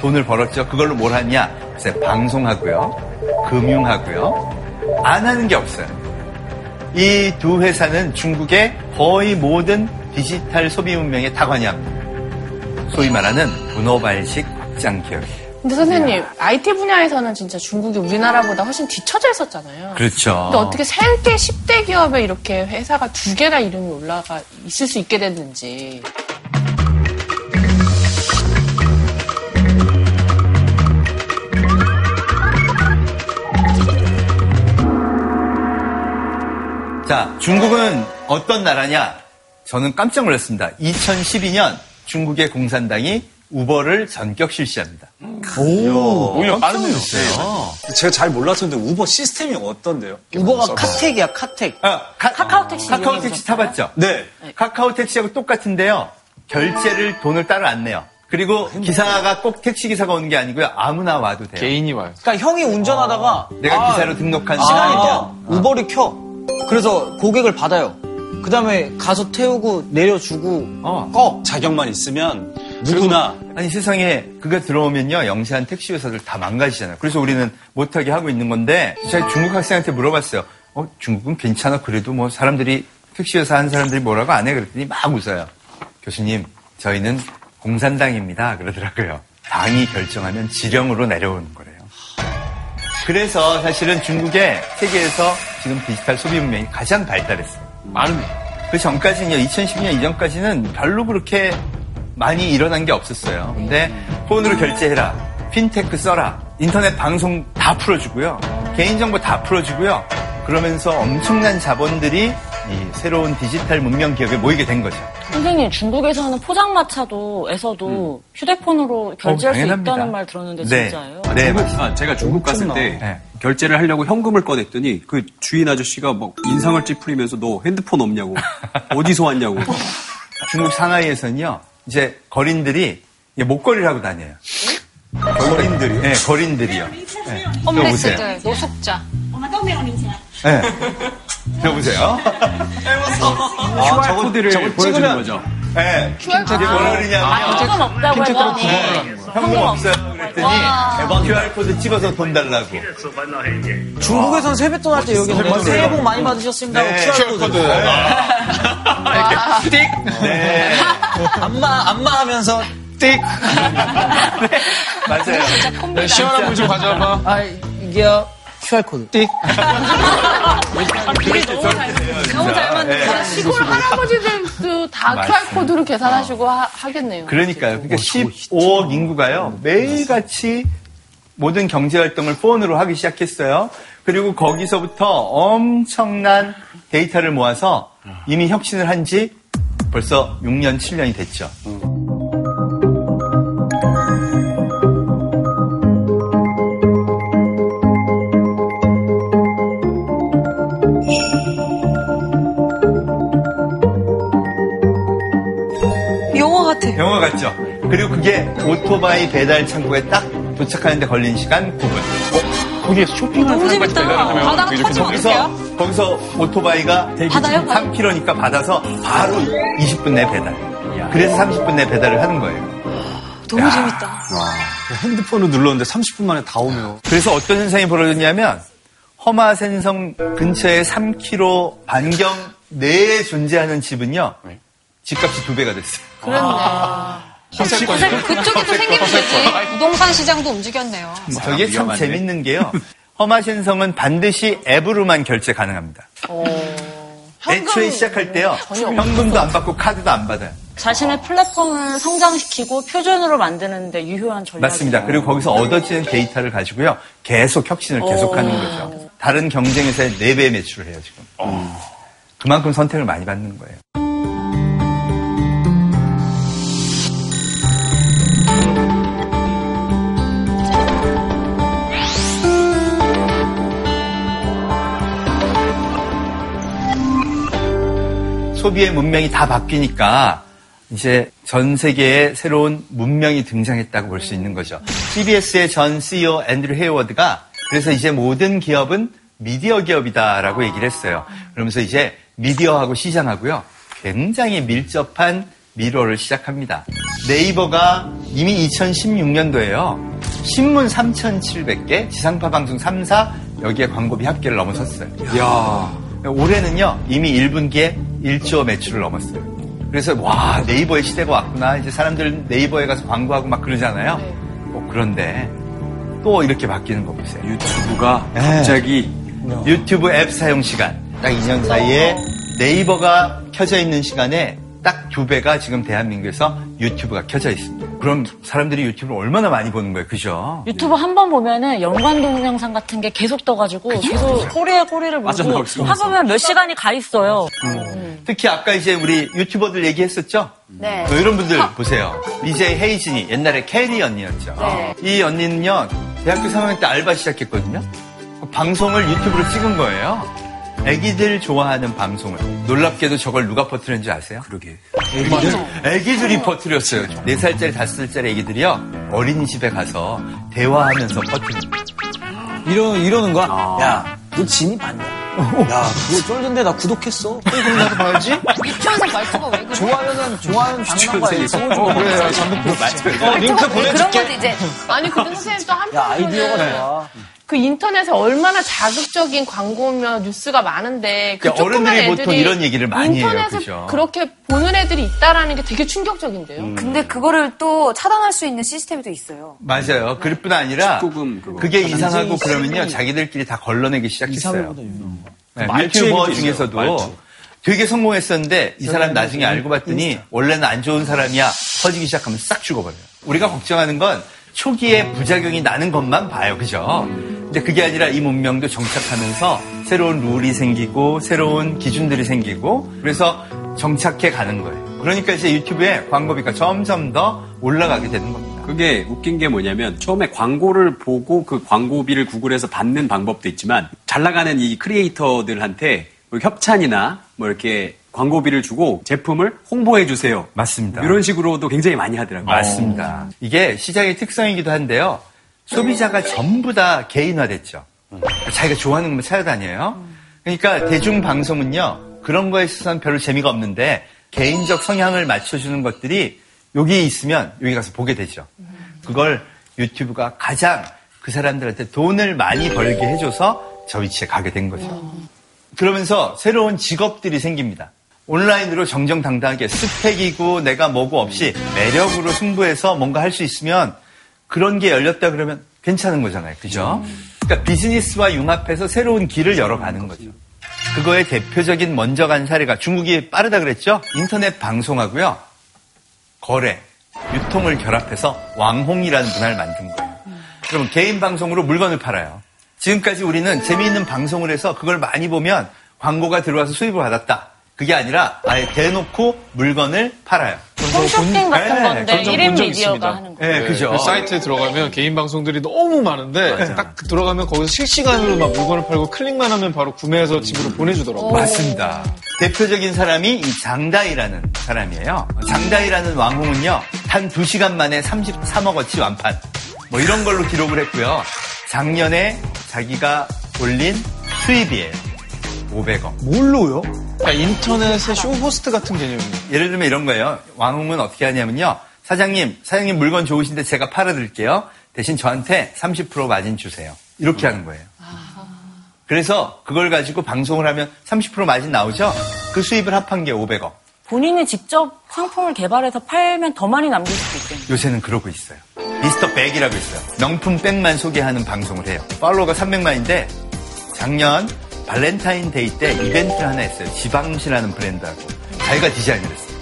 돈을 벌었죠. 그걸로 뭘 하냐? 글쎄, 방송하고요. 금융하고요. 안 하는 게 없어요. 이 두 회사는 중국의 거의 모든 디지털 소비 문명에 다 관여합니다. 소위 말하는 분호발식 확장 기업이에요. 근데 선생님, IT 분야에서는 진짜 중국이 우리나라보다 훨씬 뒤처져 있었잖아요. 그렇죠. 근데 어떻게 세계 10대 기업에 이렇게 회사가 두 개나 이름이 올라가 있을 수 있게 됐는지. 자, 중국은 어떤 나라냐? 저는 깜짝 놀랐습니다. 2012년 중국의 공산당이 우버를 전격 실시합니다. 오히려 빠르네요. 제가 잘 몰랐었는데 우버 시스템이 어떤데요? 우버가 카텍이야, 카텍. 아, 카, 카카오 택시 카카오. 택시 타봤죠? 네. 카카오 택시하고 똑같은데요. 결제를 돈을 따로 안 내요. 그리고 기사가 꼭 택시 기사가 오는 게 아니고요. 아무나 와도 돼요. 개인이 와요. 그러니까 형이 운전하다가 내가 아, 기사로 등록한 시간이 아, 돼요. 우버를 켜. 그래서 고객을 받아요. 그 다음에 가서 태우고 내려주고 어. 꺼. 자격만 있으면 누구나 아니 세상에 그거 들어오면요 영세한 택시 회사들 다 망가지잖아요. 그래서 우리는 못하게 하고 있는 건데 제가 중국 학생한테 물어봤어요. 어 중국은 괜찮아 그래도 뭐 사람들이 특수여사 한 사람들이 뭐라고 안 해? 그랬더니 막 웃어요. 교수님, 저희는 공산당입니다. 그러더라고요. 당이 결정하면 지령으로 내려오는 거래요. 그래서 사실은 중국의 세계에서 지금 디지털 소비 문명이 가장 발달했어요. 많은 그 전까지는요, 2010년 이전까지는 별로 그렇게 많이 일어난 게 없었어요. 근데 폰으로 결제해라, 핀테크 써라, 인터넷 방송 다 풀어주고요, 개인정보 다 풀어주고요, 그러면서 엄청난 자본들이 이 새로운 디지털 문명 기업에 모이게 된 거죠. 선생님, 중국에서는 포장마차도에서도 휴대폰으로 결제할 수 음. 당연합니다. 있다는 말 들었는데 네. 진짜예요? 네, 중국- 맞습니다. 아, 제가 중국 갔을 때 네. 결제를 하려고 현금을 꺼냈더니 그 주인 아저씨가 막 인상을 찌푸리면서 너 핸드폰 없냐고 어디서 왔냐고 중국 상하이에서는요, 이제 거린들이 목걸이를 하고 다녀요. 거린들이요? 네, 거린들이요. 네. 여보세요. 홈레스들, 노숙자. 네. 여보세요? 아, QR 코드를 저거 보여주는 찍으면- 거죠. 네. QR 이게 뭐라 그러냐면, 현금 없다고 해서 현금 없어요. 그랬더니, QR코드 찍어서 돈 달라고. 중국에선 세뱃돈 할 때 여기 뭐 새해 복 많이 받으셨습니다. 네. QR코드. 띡! 네. 안마, 안마 하면서 띡! [LAUGHS] 맞아요. 네, 시원한 물 좀 가져와봐. 아, 이게요. QR코드. 띡. 너무 잘 맞는 네. 시골 할아버지들도 다. QR코드로 계산하시고 하, 하겠네요. 그러니까요. 그러니까 15억 인구가요. 매일같이 모든 경제 활동을 폰으로 하기 시작했어요. 그리고 거기서부터 엄청난 데이터를 모아서 이미 혁신을 한 지 벌써 6년, 7년이 됐죠. 영화 같죠? 그리고 그게 오토바이 배달 창고에 딱 도착하는데 걸린 시간 9분. 거기에서 쇼핑을 너무 재밌다. 바다가 터지면 거기서, 어떡해요? 거기서 오토바이가 받아요? 3km니까 받아서 바로 20분 내 배달. 그래서 30분 내 배달을 하는 거예요. 너무 재밌다. 핸드폰을 눌렀는데 30분 만에 다 오네요. 그래서 어떤 현상이 벌어졌냐면 허마센성 근처에 3km 반경 내에 존재하는 집은요. 집값이 두 배가 됐어요. 사실 그쪽에도 생기면 되지. 부동산 시장도 움직였네요. 저게 참 재밌는 게요. [LAUGHS] 허마센성은 반드시 앱으로만 결제 가능합니다. 애초에 시작할 때요. 현금도 안 받고 카드도 안 받아요. 자신의 플랫폼을 성장시키고 표준으로 만드는데 유효한 전략이에요. 맞습니다. 그리고 거기서 얻어지는 데이터를 가지고요. 계속 혁신을 계속하는 거죠. 다른 경쟁회사의 4배 매출을 해요, 지금. 그만큼 선택을 많이 받는 거예요. 소비의 문명이 다 바뀌니까 이제 전 세계에 새로운 문명이 등장했다고 볼 수 있는 거죠. CBS의 전 CEO 앤드류 헤이워드가 그래서 이제 모든 기업은 미디어 기업이다라고 얘기를 했어요. 그러면서 이제 미디어하고 시장하고요. 굉장히 밀접한 미러를 시작합니다. 네이버가 이미 2016년도에요. 신문 3,700개, 지상파 방송 3사, 여기에 광고비 합계를 넘어섰어요. 올해는요, 이미 1분기에 1조 매출을 넘었어요. 그래서, 와, 네이버의 시대가 왔구나. 이제 사람들 네이버에 가서 광고하고 막 그러잖아요. 어, 그런데 또 이렇게 바뀌는 거 보세요. 유튜브가 네. 갑자기 유튜브 앱 사용 시간 딱 2년 사이에 네이버가 켜져 있는 시간에 딱 두 배가 지금 대한민국에서 유튜브가 켜져 있습니다. 그럼 사람들이 유튜브를 얼마나 많이 보는 거예요, 그죠? 유튜브 한 번 보면은 연관 동영상 같은 게 계속 떠가지고 계속 꼬리에 꼬리를 물고. 하보면 몇 시간이 가 있어요. 특히 아까 이제 우리 유튜버들 얘기했었죠? 네. 뭐 이런 분들 보세요. 이제 헤이진이 옛날에 캐리 언니였죠. 이 언니는요, 대학교 3학년 때 알바 시작했거든요. 그 방송을 유튜브로 찍은 거예요. 애기들 좋아하는 방송을. 놀랍게도 저걸 누가 퍼뜨렸는지 아세요? 그러게. 애기들, 애기들이 퍼뜨렸어요. 4살짜리, 5살짜리 애기들이요. 어린이집에 가서 대화하면서 이러, 이러는 거야? 야, 너 진이 맞냐? 야, 그거 쫄던데 나 구독했어. 어, 그럼 나도 봐야지? 유치원생 말투가 왜 그래? 좋아요는, 좋아요는 당연한 거야. 어, 그래, 그래. 잠깐 어, 링크 그런 보내줄게. 거지 이제. 아니 근데 선생님 또 야, 아이디어가 좋아. 그 인터넷에 얼마나 자극적인 광고며 뉴스가 많은데 그 그러니까 조그만 어른들이 보통 애들이 이런 얘기를 많이 해요, 인터넷을 그죠? 그렇게 보는 애들이 있다라는 게 되게 충격적인데요. 근데 그거를 또 차단할 수 있는 시스템이 또 있어요. 맞아요. 그럴 뿐 아니라 그거. 그게 이상하고 그러면요 자기들끼리 다 걸러내기 시작했어요. 네, 말투 유튜버 얘기도 있어요, 중에서도 말투. 되게 성공했었는데 이 사람 나중에 알고 봤더니 원래는 안 좋은 사람이야 터지기 시작하면 싹 죽어버려요. 우리가 걱정하는 건 초기에 부작용이 나는 것만 봐요, 그죠? 근데 그게 아니라 이 문명도 정착하면서 새로운 룰이 생기고 새로운 기준들이 생기고 그래서 정착해 가는 거예요. 그러니까 이제 유튜브에 광고비가 점점 더 올라가게 되는 겁니다. 그게 웃긴 게 뭐냐면 처음에 광고를 보고 그 광고비를 구글에서 받는 방법도 있지만 잘 나가는 이 크리에이터들한테 뭐 협찬이나 뭐 이렇게 광고비를 주고 제품을 홍보해 주세요. 맞습니다. 이런 식으로도 굉장히 많이 하더라고요. 맞습니다. 이게 시장의 특성이기도 한데요. 소비자가 전부 다 개인화됐죠. 자기가 좋아하는 것만 찾아다녀요. 그러니까 대중방송은요, 그런 거에 있어서는 별로 재미가 없는데, 개인적 성향을 맞춰주는 것들이 여기 있으면 여기 가서 보게 되죠. 그걸 유튜브가 가장 그 사람들한테 돈을 많이 벌게 해줘서 저 위치에 가게 된 거죠. 그러면서 새로운 직업들이 생깁니다. 온라인으로 정정당당하게 스펙이고 내가 뭐고 없이 매력으로 승부해서 뭔가 할 수 있으면 그런 게 열렸다 그러면 괜찮은 거잖아요. 그죠? 그러니까 비즈니스와 융합해서 새로운 길을 열어가는 거죠. 그거의 대표적인 먼저 간 사례가 중국이 빠르다 그랬죠? 인터넷 방송하고요. 거래, 유통을 결합해서 왕홍이라는 문화를 만든 거예요. 그러면 개인 방송으로 물건을 팔아요. 지금까지 우리는 재미있는 방송을 해서 그걸 많이 보면 광고가 들어와서 수입을 받았다. 그게 아니라 아예 대놓고 물건을 팔아요. 홈쇼핑 같은 네, 건데 점점 1인 본적 미디어가 있습니다. 하는 거. 네, 그죠. 그 사이트에 들어가면 개인 방송들이 너무 많은데 딱 들어가면 거기서 실시간으로 막 물건을 팔고 클릭만 하면 바로 구매해서 집으로 보내주더라고요. 맞습니다. 대표적인 사람이 이 장다이라는 사람이에요. 장다이라는 왕홍은요, 단 2시간 만에 33억어치 완판. 뭐 이런 걸로 기록을 했고요. 작년에 자기가 올린 수입이에요. 500억. 뭘로요? 그러니까 인터넷의 쇼 호스트 같은 개념이에요. 예를 들면 이런 거예요. 왕홍은 어떻게 하냐면요. 사장님, 사장님 물건 좋으신데 제가 팔아드릴게요. 대신 저한테 30% 마진 주세요. 이렇게 하는 거예요. 그래서 그걸 가지고 방송을 하면 30% 마진 나오죠? 그 수입을 합한 게 500억. 본인이 직접 상품을 개발해서 팔면 더 많이 남길 수도 있겠네요. 요새는 그러고 있어요. 미스터 백이라고 있어요. 명품 백만 소개하는 방송을 해요. 팔로워가 300만인데 작년 발렌타인데이 때 이벤트를 하나 했어요. 지방시라는 브랜드하고 자기가 디자인을 했어요.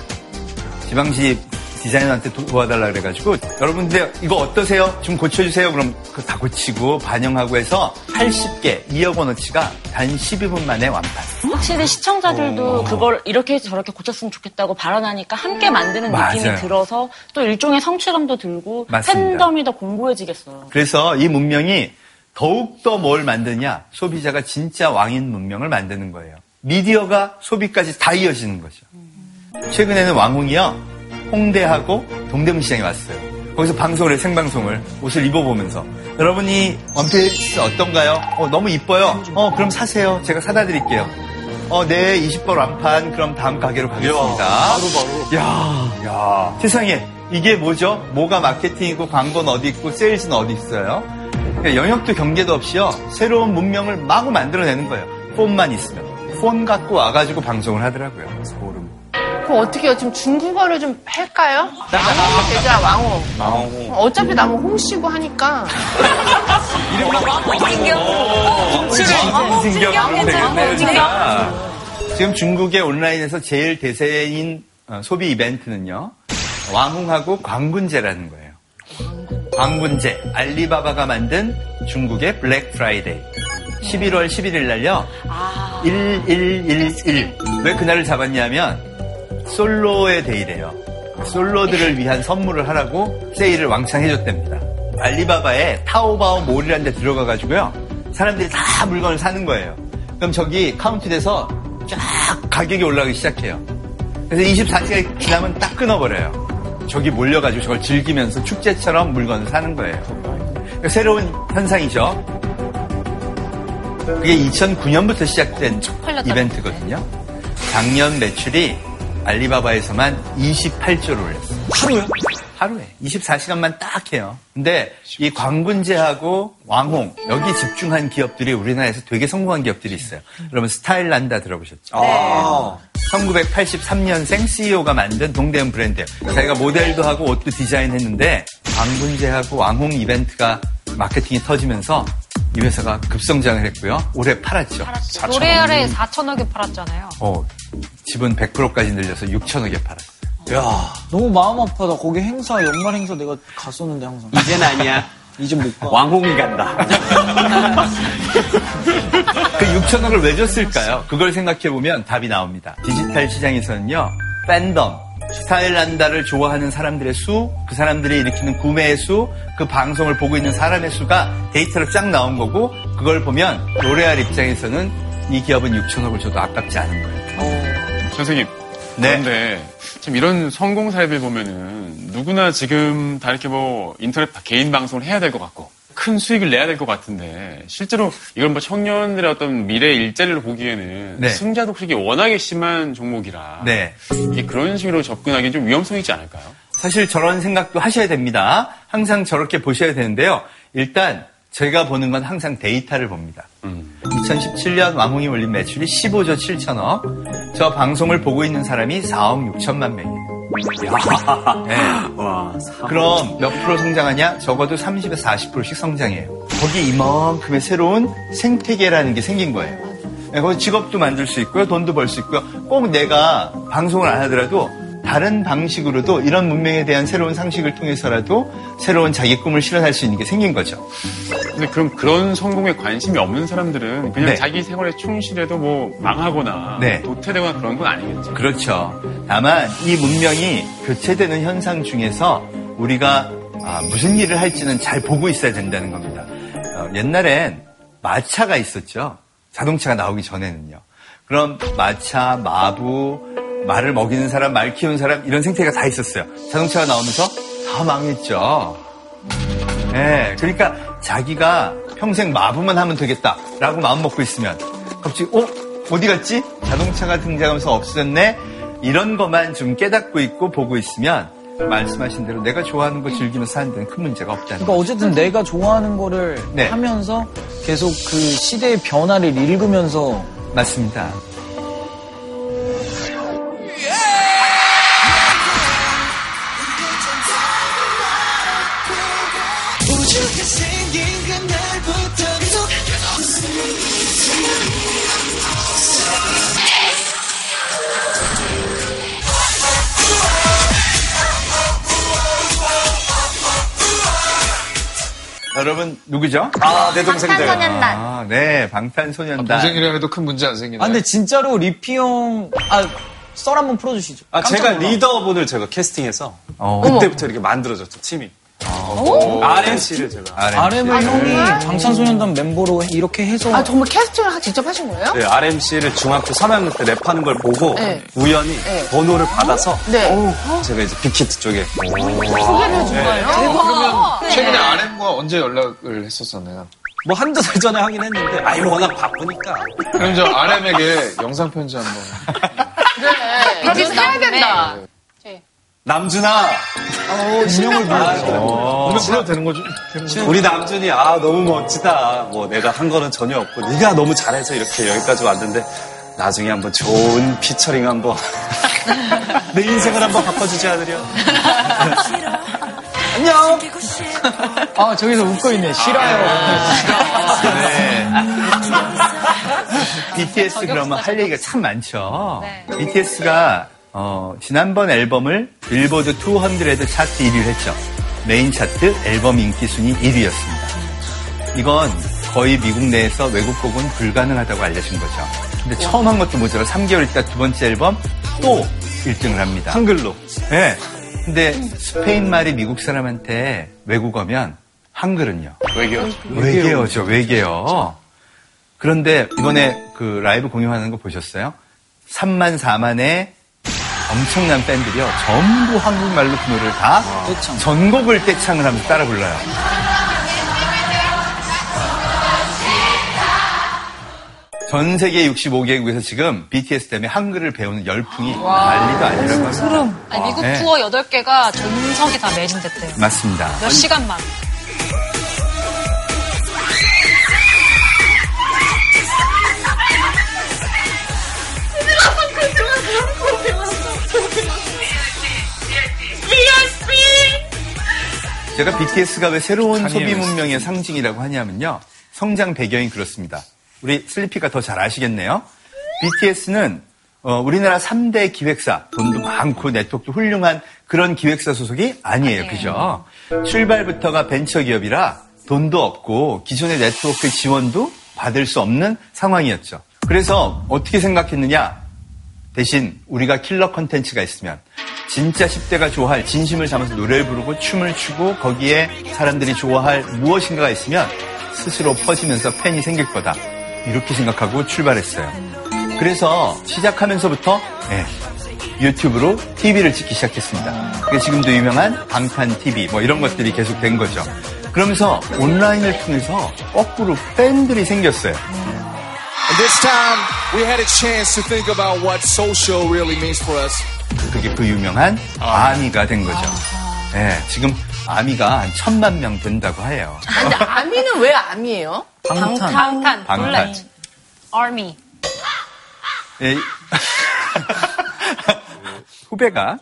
지방시 디자이너한테 도- 도와달라 그래가지고 여러분들 이거 어떠세요? 좀 고쳐주세요. 그럼 다 고치고 반영하고 해서 80개 2억 원어치가 단 12분 만에 완판. 확실히 시청자들도 그걸 이렇게 저렇게 고쳤으면 좋겠다고 발언하니까 함께 만드는 느낌이 맞아요. 들어서 또 일종의 성취감도 들고 맞습니다. 팬덤이 더 공고해지겠어요. 그래서 이 문명이 더욱더 뭘 만드냐? 소비자가 진짜 왕인 문명을 만드는 거예요. 미디어가 소비까지 다 이어지는 거죠. 최근에는 왕홍이요. 홍대하고 동대문 시장에 왔어요. 거기서 방송을 해, 생방송을 옷을 입어보면서 여러분이 원피스 어떤가요? 어, 너무 이뻐요. 어, 그럼 사세요. 제가 사다 드릴게요. 어, 네, 20번 완판. 그럼 다음 가게로 가겠습니다. 바로 바로. 야, 야. 세상에 이게 뭐죠? 뭐가 마케팅이고 광고는 어디 있고 세일즈는 어디 있어요? 그러니까 영역도 경계도 없이요. 새로운 문명을 마구 만들어내는 거예요. 폰만 있으면. 폰 갖고 와가지고 방송을 하더라고요. 소름. 그럼 어떻게 해요? 지금 중국어를 좀 할까요? 왕홍 되자, 왕홍. 왕홍. 어차피 나무 홍씨고 하니까. [LAUGHS] 이승경 되겠네요. 지금 중국의 온라인에서 제일 대세인 어, 소비 이벤트는요. 왕홍하고 광군제라는 거예요. 광군제. 알리바바가 만든 중국의 블랙 프라이데이. 11월 11일 날요. 1111. 왜 그날을 잡았냐면 솔로의 day래요. 솔로들을 위한 선물을 하라고 세일을 왕창 해줬답니다. 알리바바에 타오바오 몰이라는 데 들어가가지고요. 사람들이 다 물건을 사는 거예요. 그럼 저기 카운트돼서 쫙 가격이 올라가기 시작해요. 그래서 24시간 지나면 딱 끊어버려요. 저기 몰려가지고 저걸 즐기면서 축제처럼 물건을 사는 거예요. 그러니까 새로운 현상이죠. 그게 2009년부터 시작된 이벤트거든요. 작년 매출이 알리바바에서만 28조를 올렸어요. 하루요? 하루에 24시간만 딱 해요. 근데 이 광분제하고 왕홍 여기 집중한 기업들이 우리나라에서 되게 성공한 기업들이 있어요. 여러분 스타일란다 들어보셨죠? 네. 1983년생 CEO가 만든 동대문 브랜드예요. 자기가 모델도 하고 옷도 디자인했는데 광분제하고 왕홍 이벤트가 마케팅이 터지면서 이 회사가 급성장을 했고요. 올해 팔았죠. 로레알에 4천억에 팔았잖아요. 어, 지분 100%까지 늘려서 6천억에 팔았어요. 야, 너무 마음 아파다. 거기 행사, 연말 행사 내가 갔었는데 항상. 이젠 아니야. [LAUGHS] 이제 못 가. 왕홍이 간다. [LAUGHS] 그 6천억을 왜 줬을까요? 그걸 생각해 보면 답이 나옵니다. 디지털 시장에서는요, 팬덤, 스타일란다를 좋아하는 사람들의 수, 그 사람들이 일으키는 구매의 수, 그 방송을 보고 있는 사람의 수가 데이터로 쫙 나온 거고, 그걸 보면 로레알 입장에서는 이 기업은 6천억을 줘도 아깝지 않은 거예요. 선생님. 네. 그런데 참 이런 성공 사례들 보면은 누구나 지금 다 이렇게 뭐 인터넷 개인 방송을 해야 될 것 같고 큰 수익을 내야 될 것 같은데 실제로 이건 뭐 청년들의 어떤 미래 일자리를 보기에는 네. 승자 독식이 워낙에 심한 종목이라 네. 이게 그런 식으로 접근하기는 좀 위험성이 있지 않을까요? 사실 저런 생각도 하셔야 됩니다. 항상 저렇게 보셔야 되는데요. 일단 제가 보는 건 항상 데이터를 봅니다. 2017년 왕홍이 올린 매출이 15조 7천억. 저 방송을 보고 있는 사람이 4억 6천만 명이에요. 네. [GASPS] 그럼 몇 프로 성장하냐? 적어도 30에서 40%씩 성장해요. 거기 이만큼의 새로운 생태계라는 게 생긴 거예요. 네, 거기 직업도 만들 수 있고요. 돈도 벌 수 있고요. 꼭 내가 방송을 안 하더라도 다른 방식으로도 이런 문명에 대한 새로운 상식을 통해서라도 새로운 자기 꿈을 실현할 수 있는 게 생긴 거죠. 근데 그럼 그런 성공에 관심이 없는 사람들은 그냥 네. 자기 생활에 충실해도 뭐 망하거나 네. 도태되거나 그런 건 아니겠죠. 그렇죠. 다만 이 문명이 교체되는 현상 중에서 우리가 아, 무슨 일을 할지는 잘 보고 있어야 된다는 겁니다. 어, 옛날엔 마차가 있었죠. 자동차가 나오기 전에는요. 그럼 마차, 마부, 말을 먹이는 사람, 말 키우는 사람 이런 생태가 다 있었어요. 자동차가 나오면서 다 망했죠. 네, 그러니까 자기가 평생 마부만 하면 되겠다라고 마음 먹고 있으면 갑자기 어 어디 갔지? 자동차가 등장하면서 없어졌네. 이런 것만 좀 깨닫고 있고 보고 있으면 말씀하신 대로 내가 좋아하는 거 즐기면서 사는 데는 큰 문제가 없다는 그러니까 거죠. 어쨌든 내가 좋아하는 거를 네. 하면서 계속 그 시대의 변화를 읽으면서 맞습니다. 여러분 누구죠? 아, 내 동생들. 방탄소년단. 아, 네, 방탄소년단. 동생이라 해도 큰 문제 안 생기네. 아 근데 진짜로 리피 형, 아, 썰 한번 풀어주시죠. 아, 제가 놀라. 리더분을 제가 캐스팅해서 어. 그때부터 이렇게 만들어졌죠, 팀이. RMC를 제가. RM을 형이 방탄소년단 멤버로 이렇게 해서 아, 정말 캐스팅을 하- 직접 하신 거예요? 네, RMC를 중학교 3학년 때 랩하는 걸 보고 네. 우연히 번호를 받아서 네. 제가 이제 빅히트 쪽에 소개를 해준 거예요? 그러면 최근에 RM과 언제 연락을 했었었나요? 뭐 한두 달 전에 하긴 했는데 아유 워낙 바쁘니까 그럼 저 RM에게 영상 편지 한번. 그래. 이제 해야 된다. 남준아 인형을 어, 오늘 불러도 되는 거죠? 되는 거죠? 우리 남준이 아 너무 멋지다 뭐 내가 한 거는 전혀 없고 네가 너무 잘해서 이렇게 여기까지 왔는데 나중에 한번 좋은 피처링 한번 [LAUGHS] 내 인생을 한번 바꿔주지 않으려 안녕. 아 저기서 웃고 있네. 싫어요. 네. BTS 그러면 할 얘기가 참 많죠. BTS가 어, 지난번 앨범을 빌보드 200 차트 1위를 했죠. 메인 차트 앨범 인기 순위 1위였습니다. 이건 거의 미국 내에서 외국 곡은 불가능하다고 알려진 거죠. 근데 처음 한 것도 모자라 3개월 있다 두 번째 앨범 또 1등을 합니다. 한글로 네. 근데 스페인 말이 미국 사람한테 외국어면 한글은요. 외계어죠. 외계어죠, 외계어. 그런데 이번에 그 라이브 공연하는 거 보셨어요? 3만 4만의 엄청난 팬들이요. 전부 한국말로 그 노래를 다 떼창. 전곡을 떼창을 하면서 따라 불러요. 전 세계 65개국에서 지금 BTS 때문에 한글을 배우는 열풍이 난리도 아니라고 합니다. 아니, 미국 네. 투어 8개가 전석이 다 매진됐대요. 맞습니다. 몇 시간만. 제가 BTS가 왜 새로운 소비. 문명의 상징이라고 하냐면요. 성장 배경이 그렇습니다. 우리 슬리피가 더 잘 아시겠네요. BTS는 어, 우리나라 3대 기획사, 돈도 많고 네트워크도 훌륭한 그런 기획사 소속이 아니에요. 그죠? 출발부터가 벤처 기업이라 돈도 없고 기존의 네트워크 지원도 받을 수 없는 상황이었죠. 그래서 어떻게 생각했느냐? 대신 우리가 킬러 컨텐츠가 있으면 진짜 10대가 좋아할 진심을 담아서 노래를 부르고 춤을 추고 거기에 사람들이 좋아할 무엇인가가 있으면 스스로 퍼지면서 팬이 생길 거다. 이렇게 생각하고 출발했어요. 그래서 시작하면서부터 예, 유튜브로 TV를 찍기 시작했습니다. 지금도 유명한 방탄 TV 뭐 이런 것들이 계속 된 거죠. 그러면서 온라인을 통해서 거꾸로 팬들이 생겼어요. This time, we had a chance to think about what social really means for us. 그게 그 유명한 아미가 된 거죠. 예, 지금 아미가 한 천만 명 된다고 해요. 근데 아미는 왜 아미예요? 방탄. 방탄. 방탄. Army. 예, [LAUGHS] 후배가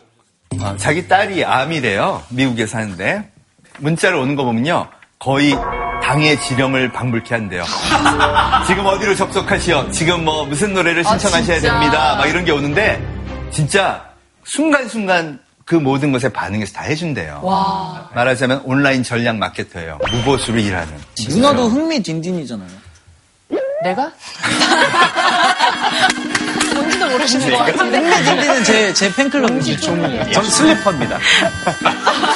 어, 자기 딸이 아미래요. 미국에 사는데 문자를 오는 거 보면요. 거의 당의 지령을 방불케 한대요. [LAUGHS] 지금 어디로 접속하시오? 지금 뭐 무슨 노래를 신청하셔야 진짜? 됩니다. 막 이런 게 오는데 진짜 순간순간 그 모든 것에 반응해서 다 해준대요. 와. 말하자면 온라인 전략 마케터예요. 무보수로 일하는. 누나도 흥미딘딘이잖아요. 내가? [LAUGHS] 뭔지도 모르시는 것 같은데. 흥미딘딘은 제, 제 팬클럽이죠. 전 슬리퍼입니다. [LAUGHS]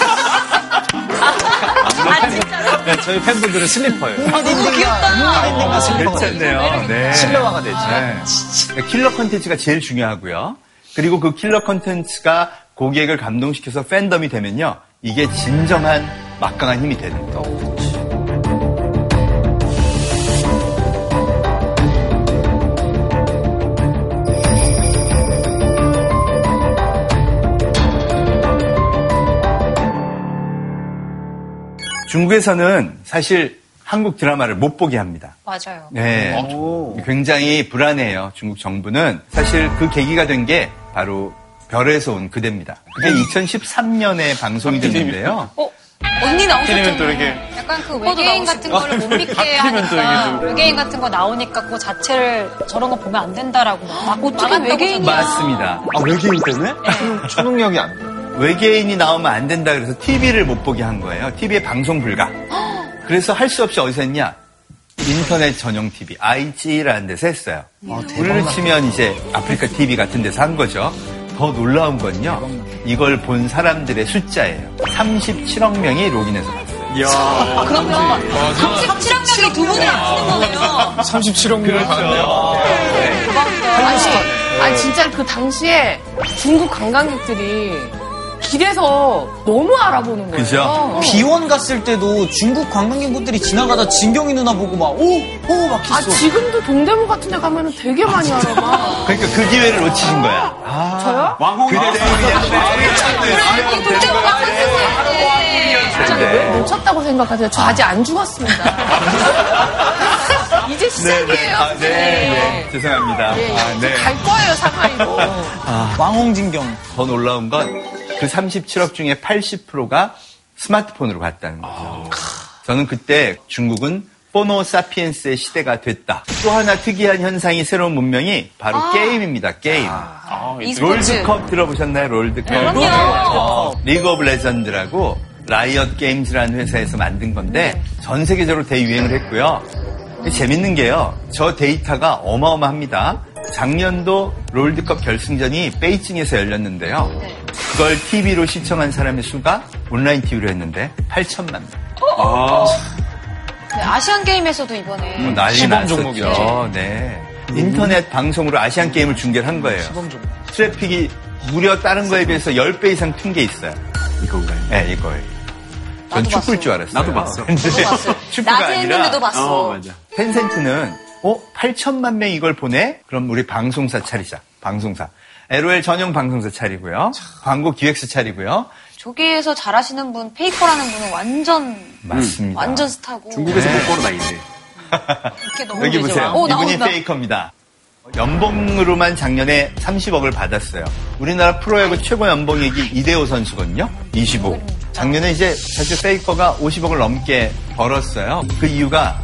네, 저희 팬분들은 슬리퍼예요. 너무 귀엽다. 괜찮네요. 네. 실내화가 되죠. 네. 킬러 컨텐츠가 제일 중요하고요. 그리고 그 킬러 컨텐츠가 고객을 감동시켜서 팬덤이 되면요. 이게 진정한 막강한 힘이 되는 거 중국에서는 사실 한국 드라마를 못 보게 합니다. 맞아요. 네. 굉장히 불안해요. 중국 정부는. 사실 그 계기가 된 게 바로 별에서 온 그대입니다. 그게 2013년에 방송이 됐는데요. 어? 언니 나오셨잖아요. 또 이렇게 약간 그 외계인 같은 거를 못 믿게 이게 하니까 또- 외계인 같은 거 나오니까 그거 자체를 저런 거 보면 안 된다라고 막 어떻게 외계인이야? 맞습니다. 아, 외계인 때문에? 초능력이 안 돼요. 외계인이 나오면 안 된다 그래서 TV를 못 보게 한 거예요. TV에 방송 불가. 그래서 할 수 없이 어디서 했냐? 인터넷 전용 TV, IG라는 데서 했어요. 우리를 치면 이제 아프리카 TV 같은 데서 한 거죠. 더 놀라운 건요. 이걸 본 사람들의 숫자예요. 37억 명이 로그인해서 봤어요. 이야. 아, 그러면 37억 명이 두 분을 아시는 거네요. 37억 명 아니, 아니 진짜 그 당시에 중국 관광객들이 길에서 너무 알아보는 거예요. 그죠? 비원 갔을 때도 중국 관광객분들이 지나가다 진경이 누나 보고 막, 오! 오! 막아 했어. 지금도 동대문 같은 데 가면 되게 많이 알아봐. 그러니까 그 기회를 놓치신 거야. 아, 저요? 왕홍 그대 진짜 왜 놓쳤다고 생각하세요? 저 아직 안 죽었습니다. 이제 시작이에요. 아, 네, 네. 죄송합니다. 예, 예. 아, 네. 갈 거예요, 상하이로. 왕홍진경. 더 놀라운 건 그 37억 중에 80%가 스마트폰으로 갔다는 거죠. 저는 그때 중국은 포노 사피엔스의 시대가 됐다. 또 하나 특이한 현상이 새로운 문명이 바로 아. 게임입니다. 게임. e스포츠. 롤드컵 들어보셨나요? 롤드컵. 네. 어, 리그 오브 레전드라고 라이엇 게임즈라는 회사에서 만든 건데 전 세계적으로 대유행을 했고요. 재밌는 게요. 저 데이터가 어마어마합니다. 작년도 롤드컵 결승전이 베이징에서 열렸는데요. 그걸 TV로 시청한 사람의 수가 온라인 TV로 했는데 8천만 명. 네, 아시안 게임에서도 이번에 뭐 난리 시범 났었죠. 네. 인터넷 방송으로 아시안 게임을 중계를 한 거예요. 트래픽이 무려 다른 거에 비해서 10배 이상 큰 게 있어요. 이건가요? 네, 이거예요. 전 축구일 줄 알았어요. 나도 봤어. [LAUGHS] 근데 저도 봤어요. 축구가 낮에 아니라 했는데도 봤어. 어, 맞아. 텐센트는 어? 8천만 명이 이걸 보내? 그럼 우리 방송사 차리자. 방송사. LOL 전용 방송사 차리고요. 광고 기획사 차리고요. 저기에서 잘하시는 분, 페이커라는 분은 완전 맞습니다. 완전 스타고. 중국에서 네. 못 걸어 다니는데. 이렇게 너무 여기 보세요. 오, 이분이 나온다. 페이커입니다. 연봉으로만 작년에 30억을 받았어요. 우리나라 프로야구 최고 연봉액이 이대호 선수거든요. 25. 작년에 이제 사실 페이커가 50억을 넘게 벌었어요. 그 이유가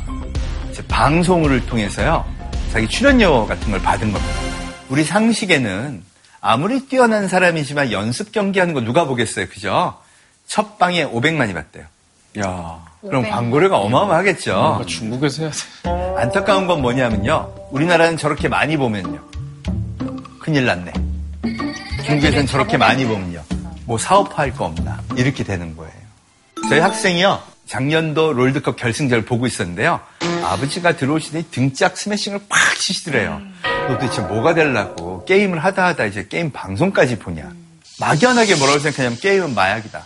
방송을 통해서요. 자기 출연료 같은 걸 받은 겁니다. 우리 상식에는 아무리 뛰어난 사람이지만 연습 경기하는 거 누가 보겠어요. 그죠? 첫 방에 500만이 받대요. 야. 그럼 광고료가 어마어마하겠죠. 중국에서 해야 돼. 안타까운 건 뭐냐면요. 우리나라는 저렇게 많이 보면요. 큰일 났네. 중국에서는 저렇게 많이 보면요. 뭐 사업할 거 없나. 이렇게 되는 거예요. 저희 학생이요. 작년도 롤드컵 결승전을 보고 있었는데요. 아버지가 들어오시더니 등짝 스매싱을 팍 치시더래요. 너 도대체 뭐가 되려고 게임을 하다 하다 이제 게임 방송까지 보냐. 막연하게 뭐라고 생각하냐면 게임은 마약이다.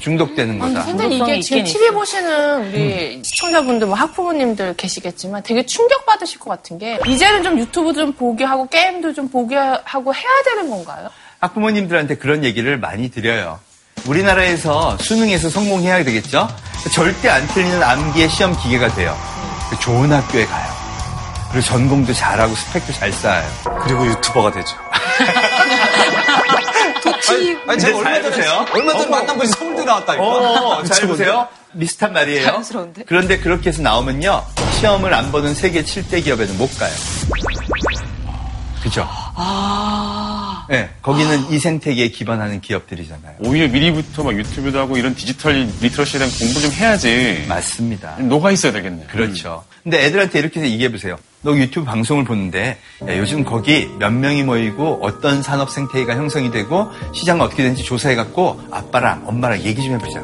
중독되는 아니, 거다. 근데 이게 지금 TV 보시는 우리 시청자분들, 뭐 학부모님들 계시겠지만 되게 충격받으실 것 같은 게 이제는 좀 유튜브 좀 보게 하고 게임도 좀 보게 하고 해야 되는 건가요? 학부모님들한테 그런 얘기를 많이 드려요. 우리나라에서 수능에서 성공해야 되겠죠? 절대 안 틀리는 암기의 시험 기계가 돼요. 좋은 학교에 가요. 그리고 전공도 잘하고 스펙도 잘 쌓아요. 그리고 유튜버가 되죠. [LAUGHS] 아니, 아니, 제가 얼마 전에, 보세요. 얼마 전에 어머. 만난 분이 서울대 나왔다니까. 어, 잘 보세요. 비슷한 말이에요. 자연스러운데? 그런데 그렇게 해서 나오면요. 시험을 안 보는 세계 7대 기업에는 못 가요. 그죠? 아. 네, 거기는 이 생태계에 기반하는 기업들이잖아요. 오히려 미리부터 막 유튜브도 하고 이런 디지털 리터러시에 대한 공부 좀 해야지. 맞습니다. 녹아 있어야 되겠네. 그렇죠. 근데 애들한테 이렇게 해서 얘기해 보세요. 너 유튜브 방송을 보는데 야, 요즘 거기 몇 명이 모이고 어떤 산업 생태계가 형성이 되고 시장은 어떻게 되는지 조사해 갖고 아빠랑 엄마랑 얘기 좀 해보자.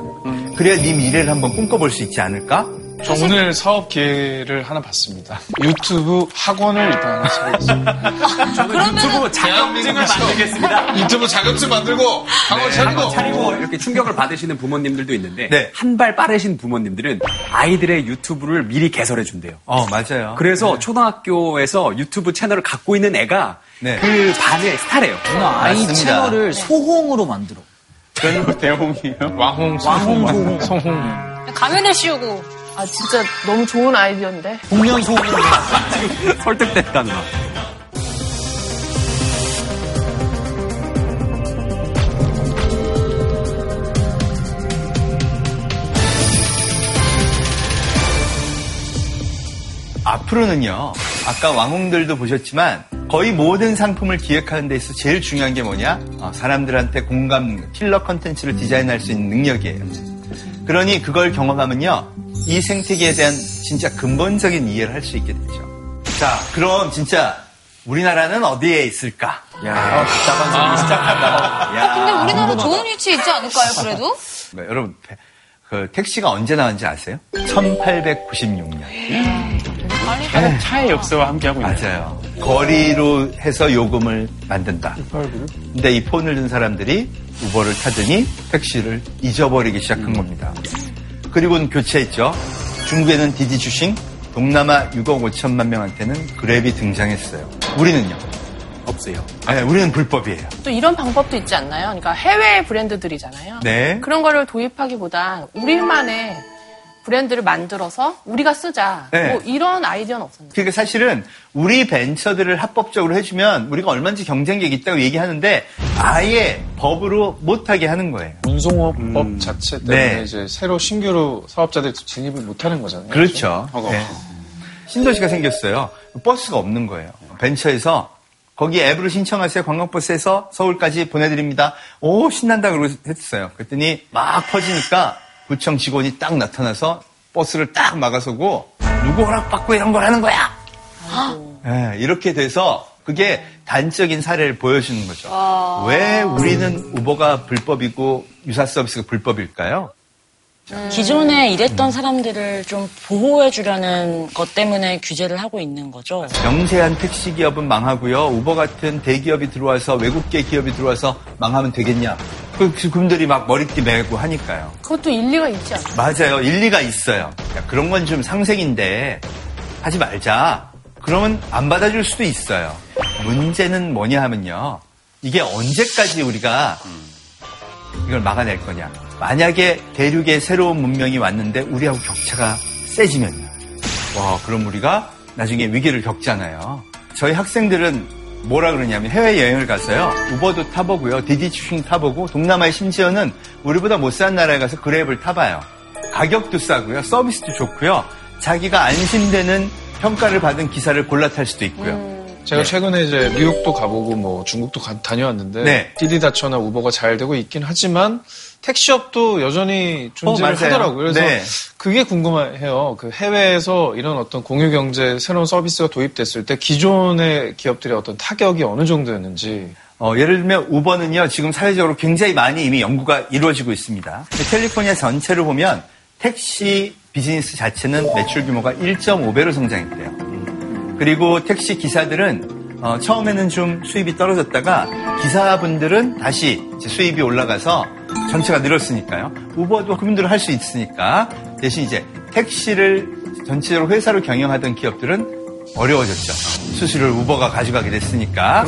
그래야 네 미래를 한번 꿈꿔볼 수 있지 않을까? 저 오늘 사업 기회를 하나 봤습니다. 유튜브 학원을 일단 하나 차리겠습니다. 저는 유튜브 자격증을 만들겠습니다. 유튜브 자격증 만들고 학원 차리고. 한번 차리고 이렇게 충격을 받으시는 부모님들도 있는데 네. 한발 빠르신 부모님들은 아이들의 유튜브를 미리 개설해 준대요. 어 맞아요. 그래서 초등학교에서 유튜브 채널을 갖고 있는 애가 네. 그 반의 스타래요. 누나 아이 맞습니다. 채널을 소홍으로 만들어. 대홍이요? 왕홍, 왕홍, 송홍, 송홍. 가면을 씌우고. 아, 진짜 너무 좋은 아이디어인데. 공연 소홍으로. 설득됐다는 거. 앞으로는요. 아까 왕홍들도 보셨지만 거의 모든 상품을 기획하는 데 있어 제일 중요한 게 뭐냐? 어, 사람들한테 공감 킬러 컨텐츠를 디자인할 수 있는 능력이에요. 그러니 그걸 경험하면요. 이 생태계에 대한 진짜 근본적인 이해를 할 수 있게 되죠. 자, 그럼 진짜 우리나라는 어디에 있을까? 야, 답답한 소리 시작한다. 야, 근데 우리나라. 좋은 위치에 있지 않을까요, 그래도? 네, 여러분, 그 택시가 언제 나왔는지 아세요? 1896년. 한국 차의 역사와 함께하고 있네요. 맞아요. 거리로 해서 요금을 만든다. 근데 이 폰을 든 사람들이 우버를 타더니 택시를 잊어버리기 시작한 겁니다. 그리고는 교체했죠. 중국에는 디디 주싱, 동남아 6억 5천만 명한테는 그랩이 등장했어요. 우리는요? 없어요. 아니, 우리는 불법이에요. 또 이런 방법도 있지 않나요? 그러니까 해외 브랜드들이잖아요. 네. 그런 거를 도입하기보다 우리만의 브랜드를 만들어서 우리가 쓰자. 네. 뭐 이런 아이디어는 없었나요? 그러니까 사실은 우리 벤처들을 합법적으로 해주면 우리가 얼마든지 경쟁력이 있다고 얘기하는데 아예 법으로 못하게 하는 거예요. 운송업법 자체 때문에 네. 이제 새로 신규로 사업자들이 진입을 못하는 거잖아요. 그렇죠. 허가 네. 없어. 신도시가 생겼어요. 버스가 없는 거예요. 벤처에서 거기 앱으로 신청하세요. 관광버스에서 서울까지 보내드립니다. 오 신난다 그러고 했어요. 그랬더니 막 퍼지니까 구청 직원이 딱 나타나서 버스를 딱 막아서고 누구 허락받고 이런 걸 하는 거야. 네, 이렇게 돼서 그게 단적인 사례를 보여주는 거죠. 왜 우리는 우버가 불법이고 유사 서비스가 불법일까요? 기존에 일했던 사람들을 좀 보호해주려는 것 때문에 규제를 하고 있는 거죠. 영세한 택시 기업은 망하고요. 우버 같은 대기업이 들어와서 외국계 기업이 들어와서 망하면 되겠냐? 그 그분들이 막 머리띠 메고 하니까요. 그것도 일리가 있지 않나요? 맞아요. 일리가 있어요. 야, 그런 건 좀 상생인데 하지 말자. 그러면 안 받아줄 수도 있어요. 문제는 뭐냐 하면요. 이게 언제까지 우리가 이걸 막아낼 거냐. 만약에 대륙에 새로운 문명이 왔는데 우리하고 격차가 세지면요. 와, 그럼 우리가 나중에 위기를 겪잖아요. 저희 학생들은 뭐라 그러냐면 해외여행을 가서요. 우버도 타보고요. 디디추킹 타보고 동남아에 심지어는 우리보다 못 사는 나라에 가서 그랩을 타봐요. 가격도 싸고요. 서비스도 좋고요. 자기가 안심되는 평가를 받은 기사를 골라 탈 수도 있고요. 제가 네. 최근에 이제 미국도 가보고 뭐 중국도 가- 다녀왔는데 네. 디디다처나 우버가 잘 되고 있긴 하지만 택시업도 여전히 존재를 어. 하더라고요. 그래서 네. 그게 궁금해요. 그 해외에서 이런 어떤 공유 경제 새로운 서비스가 도입됐을 때 기존의 기업들의 어떤 타격이 어느 정도였는지. 어, 예를 들면 우버는요 지금 사회적으로 굉장히 많이 이미 연구가 이루어지고 있습니다. 캘리포니아 전체를 보면 택시 비즈니스 자체는 매출 규모가 1.5배로 성장했대요. 그리고 택시 기사들은 어, 처음에는 좀 수입이 떨어졌다가 기사분들은 다시 수입이 올라가서 전체가 늘었으니까요. 우버도 그분들은 할수 있으니까 대신 이제 택시를 전체적으로 회사로 경영하던 기업들은 어려워졌죠. 수수료를 우버가 가져가게 됐으니까.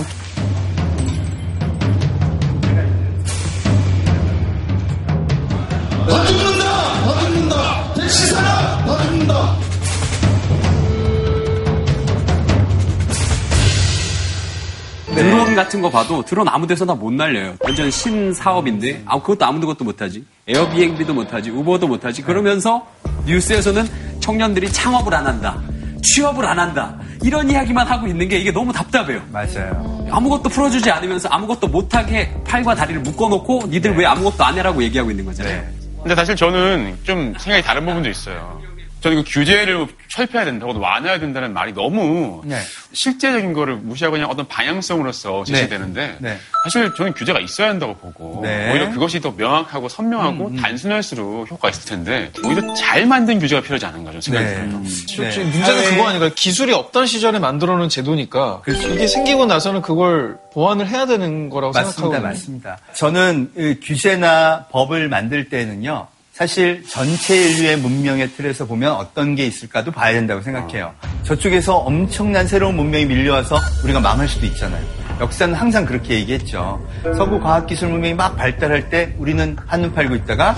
드론 같은 거 봐도 드론 아무 데서나 못 날려요. 완전 신사업인데 아 그것도 아무도 것도 못하지. 에어비앤비도 못하지. 우버도 못하지. 그러면서 뉴스에서는 청년들이 창업을 안 한다. 취업을 안 한다. 이런 이야기만 하고 있는 게 이게 너무 답답해요. 맞아요. 아무것도 풀어주지 않으면서 아무것도 못하게 팔과 다리를 묶어놓고 니들 왜 아무것도 안 해라고 얘기하고 있는 거잖아요. 근데 사실 저는 좀 생각이 다른 부분도 있어요. 저는 그 규제를 철폐해야 된다고 완화해야 된다는 말이 너무 네. 실제적인 거를 무시하고 그냥 어떤 방향성으로서 제시되는데 네. 사실 저는 규제가 있어야 한다고 보고 네. 오히려 그것이 더 명확하고 선명하고 단순할수록 효과가 있을 텐데 오히려 잘 만든 규제가 필요하지 않은가 저는 생각이 네. 들어요. 실제 문제는 그거 아닌가요? 기술이 없던 시절에 만들어 놓은 제도니까 이게 생기고 나서는 그걸 보완을 해야 되는 거라고 맞습니다, 생각하거든요. 맞습니다. 저는 이 규제나 법을 만들 때는요, 사실 전체 인류의 문명의 틀에서 보면 어떤 게 있을까도 봐야 된다고 생각해요. 저쪽에서 엄청난 새로운 문명이 밀려와서 우리가 망할 수도 있잖아요. 역사는 항상 그렇게 얘기했죠. 서구 과학기술 문명이 막 발달할 때 우리는 한눈 팔고 있다가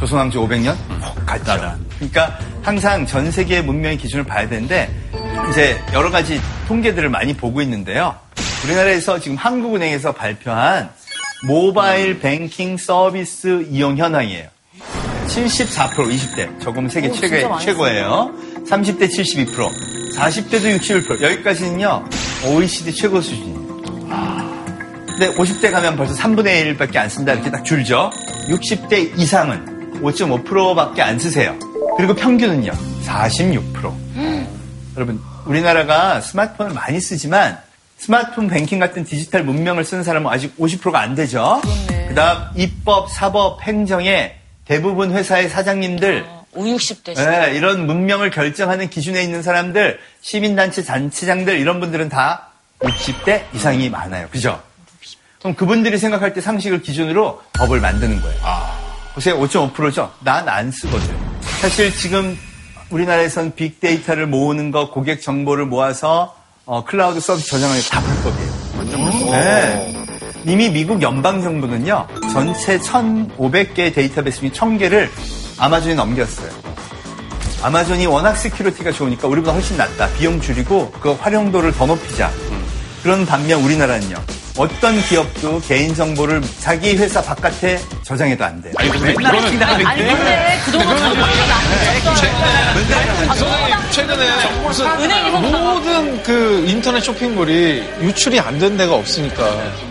조선왕조 500년 훅 갔죠. 그러니까 항상 전 세계의 문명의 기준을 봐야 되는데 이제 여러 가지 통계들을 많이 보고 있는데요. 우리나라에서 지금 한국은행에서 발표한 모바일 뱅킹 서비스 이용 현황이에요. 74% 20대 저거면 세계 오, 최고, 최고예요. 30대 72%, 40대도 61% 여기까지는요 OECD 최고 수준이에요. 근데 50대 가면 벌써 3분의 1밖에 안 쓴다 이렇게 딱 줄죠. 60대 이상은 5.5%밖에 안 쓰세요. 그리고 평균은요 46%. 여러분 우리나라가 스마트폰을 많이 쓰지만 스마트폰 뱅킹 같은 디지털 문명을 쓰는 사람은 아직 50%가 안 되죠. 그다음 입법, 사법, 행정에 대부분 회사의 사장님들 5, 60대 네, 이런 문명을 결정하는 기준에 있는 사람들, 시민단체 단체장들 이런 분들은 다 60대 이상이 많아요. 그죠? 그럼 그분들이 생각할 때 상식을 기준으로 법을 만드는 거예요. 보세요. 5.5%죠? 난 안 쓰거든. 사실 지금 우리나라에선 빅데이터를 모으는 거, 고객 정보를 모아서 어, 클라우드 서비스 저장하는 게다 불법이에요. 네. 이미 미국 연방정부는요, 전체 1,500개의 데이터베이스 중 1,000개를 아마존에 넘겼어요. 아마존이 워낙 security가 좋으니까 우리보다 훨씬 낫다. 비용 줄이고 그 활용도를 더 높이자. 그런 반면 우리나라는요. 어떤 기업도 개인 정보를 자기 회사 바깥에 저장해도 안 돼요. 아니, 근데 맨날 그거는-. 아니, 근데 그동안 선생님 최근에 무슨 모든 그 인터넷 쇼핑몰이 유출이 안 된 데가 없으니까.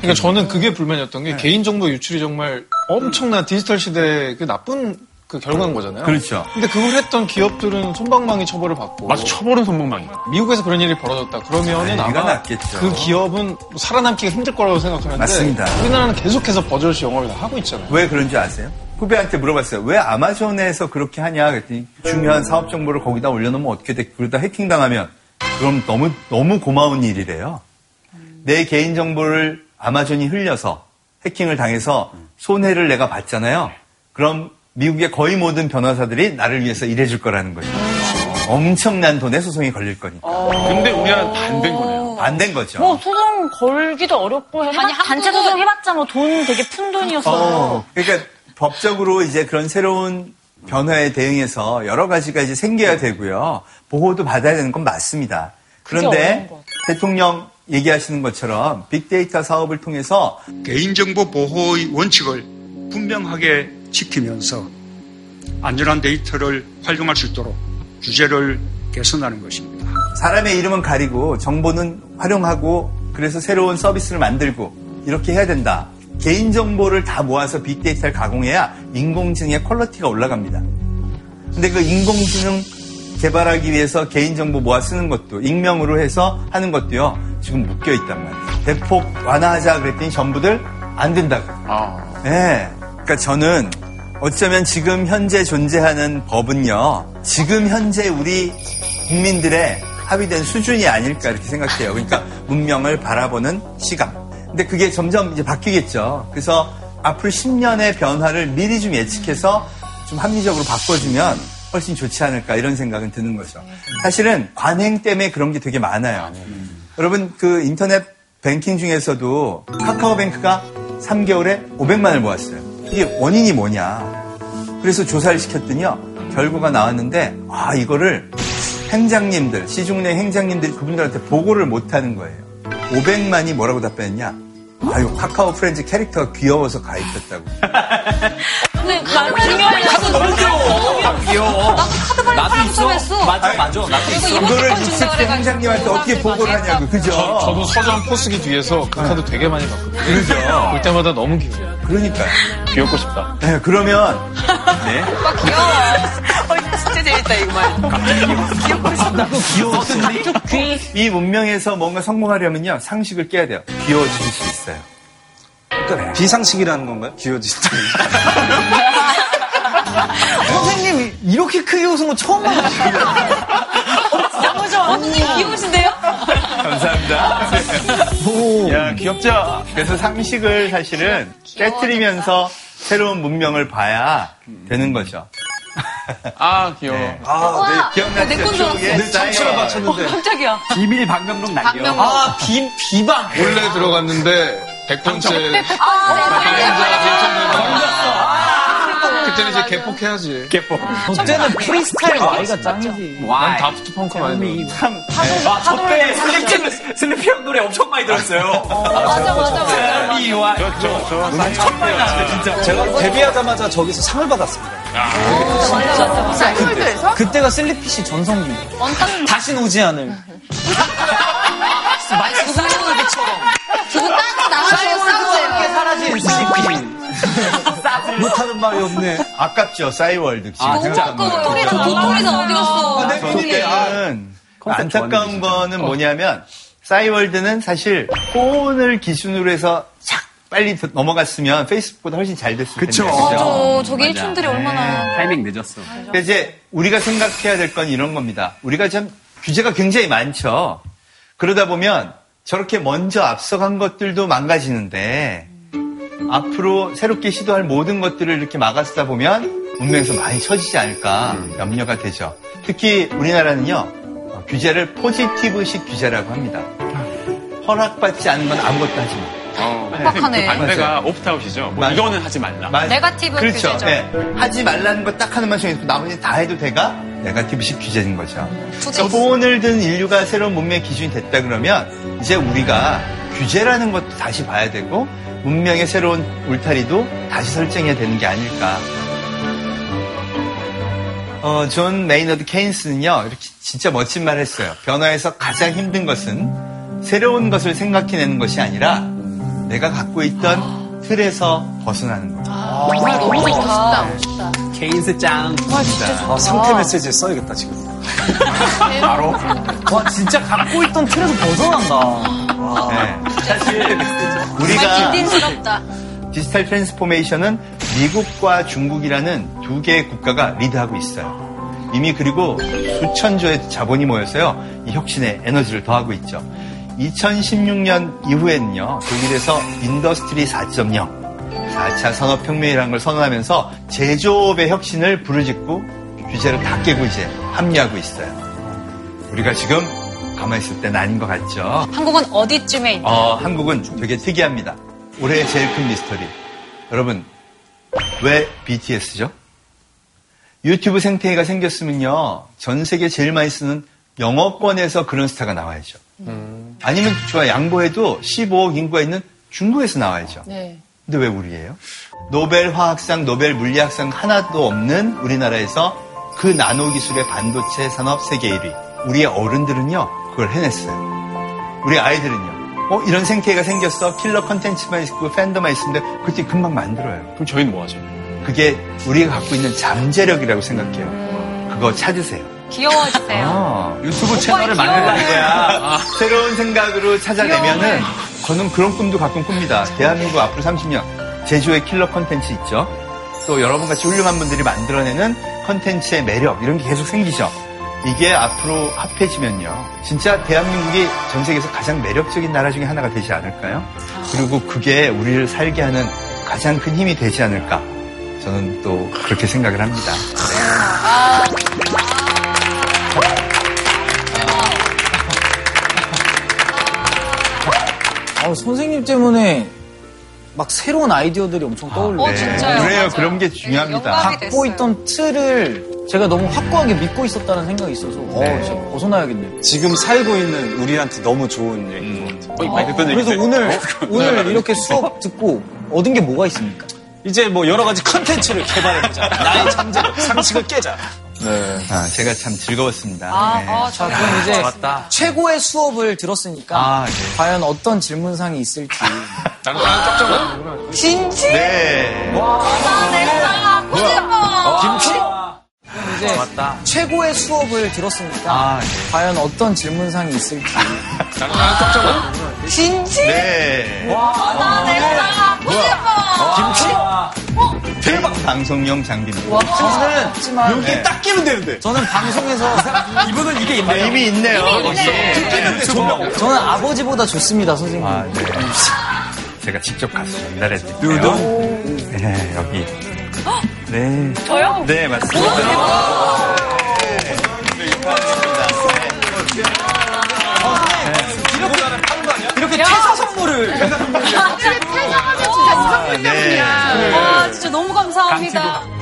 그러니까 저는 그게 불만이었던 게 개인 정보 유출이 정말 엄청난 디지털 시대의 그 나쁜 그 결과인 거잖아요. 그렇죠. 근데 그걸 했던 기업들은 손방망이 처벌을 받고. 맞아, 처벌은 손방망이. 미국에서 그런 일이 벌어졌다. 그러면은 아, 아마 낫겠죠. 그 기업은 살아남기가 힘들 거라고 생각하는데. 맞습니다. 우리나라는 계속해서 버젓이 영업을 다 하고 있잖아요. 왜 그런 줄 아세요? 후배한테 물어봤어요. 왜 아마존에서 그렇게 하냐? 그랬더니 중요한 사업 정보를 거기다 올려놓으면 어떻게 돼? 그러다 해킹 당하면 그럼 너무 너무 고마운 일이래요. 내 개인 정보를 아마존이 흘려서 해킹을 당해서 손해를 내가 봤잖아요. 그럼 미국의 거의 모든 변호사들이 나를 위해서 일해줄 거라는 거죠. 엄청난 돈의 소송이 걸릴 거니까. 근데 우리나라는 반대인 거네요. 반대인 거죠. 뭐 소송 걸기도 어렵고 해봤, 아니, 단체 한국은- 소송 해봤자 뭐 돈 되게 푼 돈이었어요. 어, 그러니까 법적으로 이제 그런 새로운 변화에 대응해서 여러 가지가 이제 생겨야 되고요. 보호도 받아야 되는 건 맞습니다. 그런데 것 대통령 얘기하시는 것처럼 빅데이터 사업을 통해서 개인정보 보호의 원칙을 분명하게 지키면서 안전한 데이터를 활용할 수 있도록 규제를 개선하는 것입니다. 사람의 이름은 가리고 정보는 활용하고 그래서 새로운 서비스를 만들고 이렇게 해야 된다. 개인정보를 다 모아서 빅데이터를 가공해야 인공지능의 quality가 올라갑니다. 근데 그 인공지능 개발하기 위해서 개인정보 모아 쓰는 것도 익명으로 해서 하는 것도요 지금 묶여 있단 말이에요. 대폭 완화하자 그랬더니 전부들 안 된다고. 네. 그러니까 저는 어쩌면 지금 현재 존재하는 법은요 지금 현재 우리 국민들의 합의된 수준이 아닐까 이렇게 생각해요. 그러니까 문명을 바라보는 시각. 근데 그게 점점 이제 바뀌겠죠. 그래서 앞으로 10년의 변화를 미리 좀 예측해서 좀 합리적으로 바꿔주면 훨씬 좋지 않을까 이런 생각은 드는 거죠. 사실은 관행 때문에 그런 게 되게 많아요. 여러분 그 인터넷 뱅킹 중에서도 카카오뱅크가 3개월에 500만을 모았어요. 이게 원인이 뭐냐. 그래서 조사를 시켰더니요. 결과가 나왔는데 아 이거를 행장님들 시중은행 행장님들이 그분들한테 보고를 못하는 거예요. 500만이 뭐라고 답변했냐? 아유 카카오 프렌즈 캐릭터가 귀여워서 가입했다고. [LAUGHS] 근데 나도 중요해. 카드 너무 귀여워. 귀여워. 나도 있어. 맞아, 맞아. 나도 있어. 이거를 20대 행장님한테 어떻게 보고를 하냐고 그죠? 저, 저도 서점 포스기 뒤에서 그 카드 되게 많이 봤거든요. 그러죠. 볼 때마다 너무 귀여워요. 그러니까요. 귀엽고 싶다. 네, 그러면 네. 귀여워. 어, 진짜 재밌다, 이거 말. 귀엽고 싶다. 귀여웠어요. 이 문명에서 뭔가 성공하려면요 상식을 깨야 돼요. 귀여워질 수 있어요. 그러니까 비상식이라는 건가요? 귀여워진다. 선생님 이렇게 크게 웃은 거 처음 봤어요. [LAUGHS] 너무 좋아. 언니 귀여우신데요? 감사합니다. [LAUGHS] 야 귀엽죠? 그래서 상식을 사실은 깨뜨리면서 새로운 문명을 봐야 되는 거죠. [LAUGHS] 아, 귀여워. 아, 네. 기억나시죠? 내건 줄 알았어. 추억의 내 사이버. 청취를 맞췄는데. 어, 깜짝이야. 비밀 방명록 날려. 방명록. 아, 비, 비방. 원래 들어갔는데 100번째 그 때는 이제 개폭해야지. 개폭. 그때는 프리스타일 Y가 짱이지. 난 다프트 펑크 많이 들어. 참. 아, 저때 슬리피, 슬리피 형 노래 엄청 많이 들었어요. 맞아, 맞아, 맞아. 미와. 저, 저, 저. 정말 나왔어요, 진짜. 제가 데뷔하자마자 저기서 상을 받았습니다. 사이월드에서? 그때가 슬리피씨 전성기. 원땅 다신 오지 않을. 마치 사이월드처럼. 그거 딱 나와서 싸우세요. 사라진 슬리피. [LAUGHS] 못하는 말이 없네. 아깝죠 싸이월드. 지금 아, 진짜. 그래, 저 도토리는 어디 갔어? 근데 그때는 안타까운 거는 뭐냐면 싸이월드는 사실 폰을 기준으로 해서 착 빨리 더- 넘어갔으면 페이스북보다 훨씬 잘 됐을 텐데. 그쵸. 맞아. 저게 1촌들이 얼마나. 타이밍 늦었어. 그러니까 이제 우리가 생각해야 될 건 이런 겁니다. 우리가 참 규제가 굉장히 많죠. 그러다 보면 저렇게 먼저 앞서간 것들도 망가지는데 앞으로 새롭게 시도할 모든 것들을 이렇게 막아쓰다 보면 문명에서 많이 처지지 않을까 염려가 되죠. 특히 우리나라는요 어, 규제를 포지티브식 규제라고 합니다. 허락받지 않은 건 아무것도 하지 마. 어, 빡빡하네. 그 반대가 맞아요. opt-out이죠. 뭐. 이거는 하지 말라. 맞- 네거티브 그렇죠. 규제죠. 예. 하지 말라는 거 딱 하나만 정해놓고 나머지 다 해도 돼가 네가티브식 규제인 거죠. 그래서 폰을 든 인류가 새로운 문명의 기준이 됐다 그러면 이제 우리가 규제라는 것도 다시 봐야 되고 문명의 새로운 울타리도 다시 설정해야 되는 게 아닐까. 어, 존 메이너드 케인스는요, 이렇게 진짜 멋진 말 했어요. 변화에서 가장 힘든 것은 새로운 것을 생각해내는 것이 아니라 내가 갖고 있던 틀에서 벗어나는 것. 정말 너무 멋있다, 멋있다. 케인스 짱. 아, 상태 메시지 써야겠다, 지금. [LAUGHS] 바로. 와, 진짜 갖고 있던 틀에서 벗어난다. 네. 사실 우리가. digital transformation은 미국과 중국이라는 두 개의 국가가 리드하고 있어요. 이미 그리고 수천조의 자본이 모여서요, 이 혁신에 에너지를 더하고 있죠. 2016년 이후에는요, 독일에서 Industry 4.0, 4차 산업혁명이라는 걸 선언하면서 제조업의 혁신을 부르짖고 규제를 다 깨고 이제 합리하고 있어요. 우리가 지금 가만히 있을 때는 아닌 것 같죠? 한국은 어디쯤에 있나요? 어, 한국은 되게 특이합니다. 올해 제일 큰 미스터리. 여러분, 왜 BTS죠? 유튜브 생태계가 생겼으면요, 전 세계 제일 많이 쓰는 영어권에서 그런 스타가 나와야죠. 아니면 좋아, 양보해도 15억 인구가 있는 중국에서 나와야죠. 네. 근데 왜 우리예요? 노벨 화학상, 노벨 물리학상 하나도 없는 우리나라에서 그 나노 기술의 반도체 산업 세계 1위. 우리의 어른들은요, 그걸 해냈어요. 우리 아이들은요, 어, 이런 생태계가 생겼어. 킬러 컨텐츠만 있고 팬덤만 있으면 그때 금방 만들어요. 그럼 저희는 뭐 하죠? 그게 우리가 갖고 있는 잠재력이라고 생각해요. 그거 찾으세요. 귀여워지세요. 아, 유튜브 채널을. 만들라는 거야. 새로운 생각으로 찾아내면은 저는 그런 꿈도 가끔 꿉니다. 대한민국 앞으로 30년 제주의 킬러 컨텐츠 있죠. 또 여러분 같이 훌륭한 분들이 만들어내는 컨텐츠의 매력 이런 게 계속 생기죠. 이게 앞으로 합해지면요. 진짜 대한민국이 전 세계에서 가장 매력적인 나라 중에 하나가 되지 않을까요? 그리고 그게 우리를 살게 하는 가장 큰 힘이 되지 않을까. 저는 또 그렇게 생각을 합니다. 아, 선생님 때문에 막 새로운 아이디어들이 엄청 떠올려요. 어, 진짜요? 그래요. 맞아요. 그런 게 중요합니다. 영감이 갖고 있던 틀을 제가 너무 확고하게 믿고 있었다는 생각이 있어서 어, 네. 진짜 벗어나야겠네요. 지금 살고 있는 우리한테 너무 좋은 얘기인 것 같아요. 어, 끈 그래서? 오늘 어? 오늘 이렇게 수업 듣고 얻은 게 뭐가 있습니까? 이제 뭐 여러 가지 컨텐츠를 개발해보자. [LAUGHS] 나의 잠재력, 상식을 깨자. 네. 아, 제가 참 즐거웠습니다. 아, 네. 아, 자. 그럼 이제 좋았다. 최고의 수업을 들었으니까 아, 네. 과연 어떤 질문상이 있을지 나는 그냥 쩍쩍하는구나. 진지? 네. 김치? 이제 최고의 수업을 들었으니까 아, 네. 과연 어떤 질문상이 있을지 그냥 [LAUGHS] 쩍쩍하는구나. 진지? 네. 김치? 대박 방송용 장비입니다. 저는 하지만 여기에 딱 끼면 되는데. 저는 방송에서 [LAUGHS] 이분은 이게 아, 있네요. 이미 있네요. 끼는데 조명. 저는 아버지보다 좋습니다 선생님. 아, 네. 제가 직접 가서 전달해 드릴게요. 네, 여기. 네. 저요? 네, 맞습니다. 네. 이렇게 퇴사 선물을 아침에 퇴장하면 진짜 네. 때문이야. 아, 진짜 너무 감사합니다.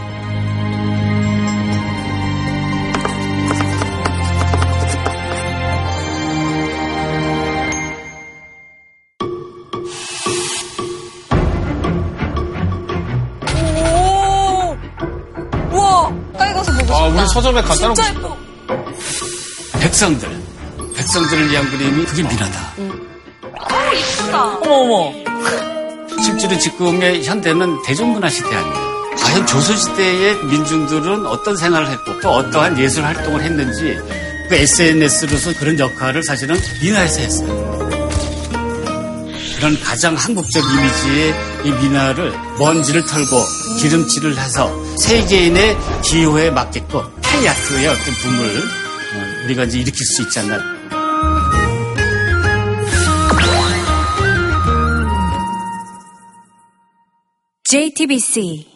보고 싶다. 아, 우리 서점에 갖다 놓고 진짜. 예뻐. 백성들. 백성들을 위한 그림이 그게 미나다. 아, 이쁘다. 어머, 어머. 실제로 지금의 현대는 대중문화 시대 아니에요. 과연 조선시대의 민중들은 어떤 생활을 했고 또 어떠한 예술 활동을 했는지 그 SNS로서 그런 역할을 사실은 민화에서 했어요. 그런 가장 한국적 이미지의 이 민화를 먼지를 털고 기름칠을 해서 세계인의 기호에 맞게끔 하이아트의 어떤 붐을 어, 우리가 이제 일으킬 수 있지 않나. JTBC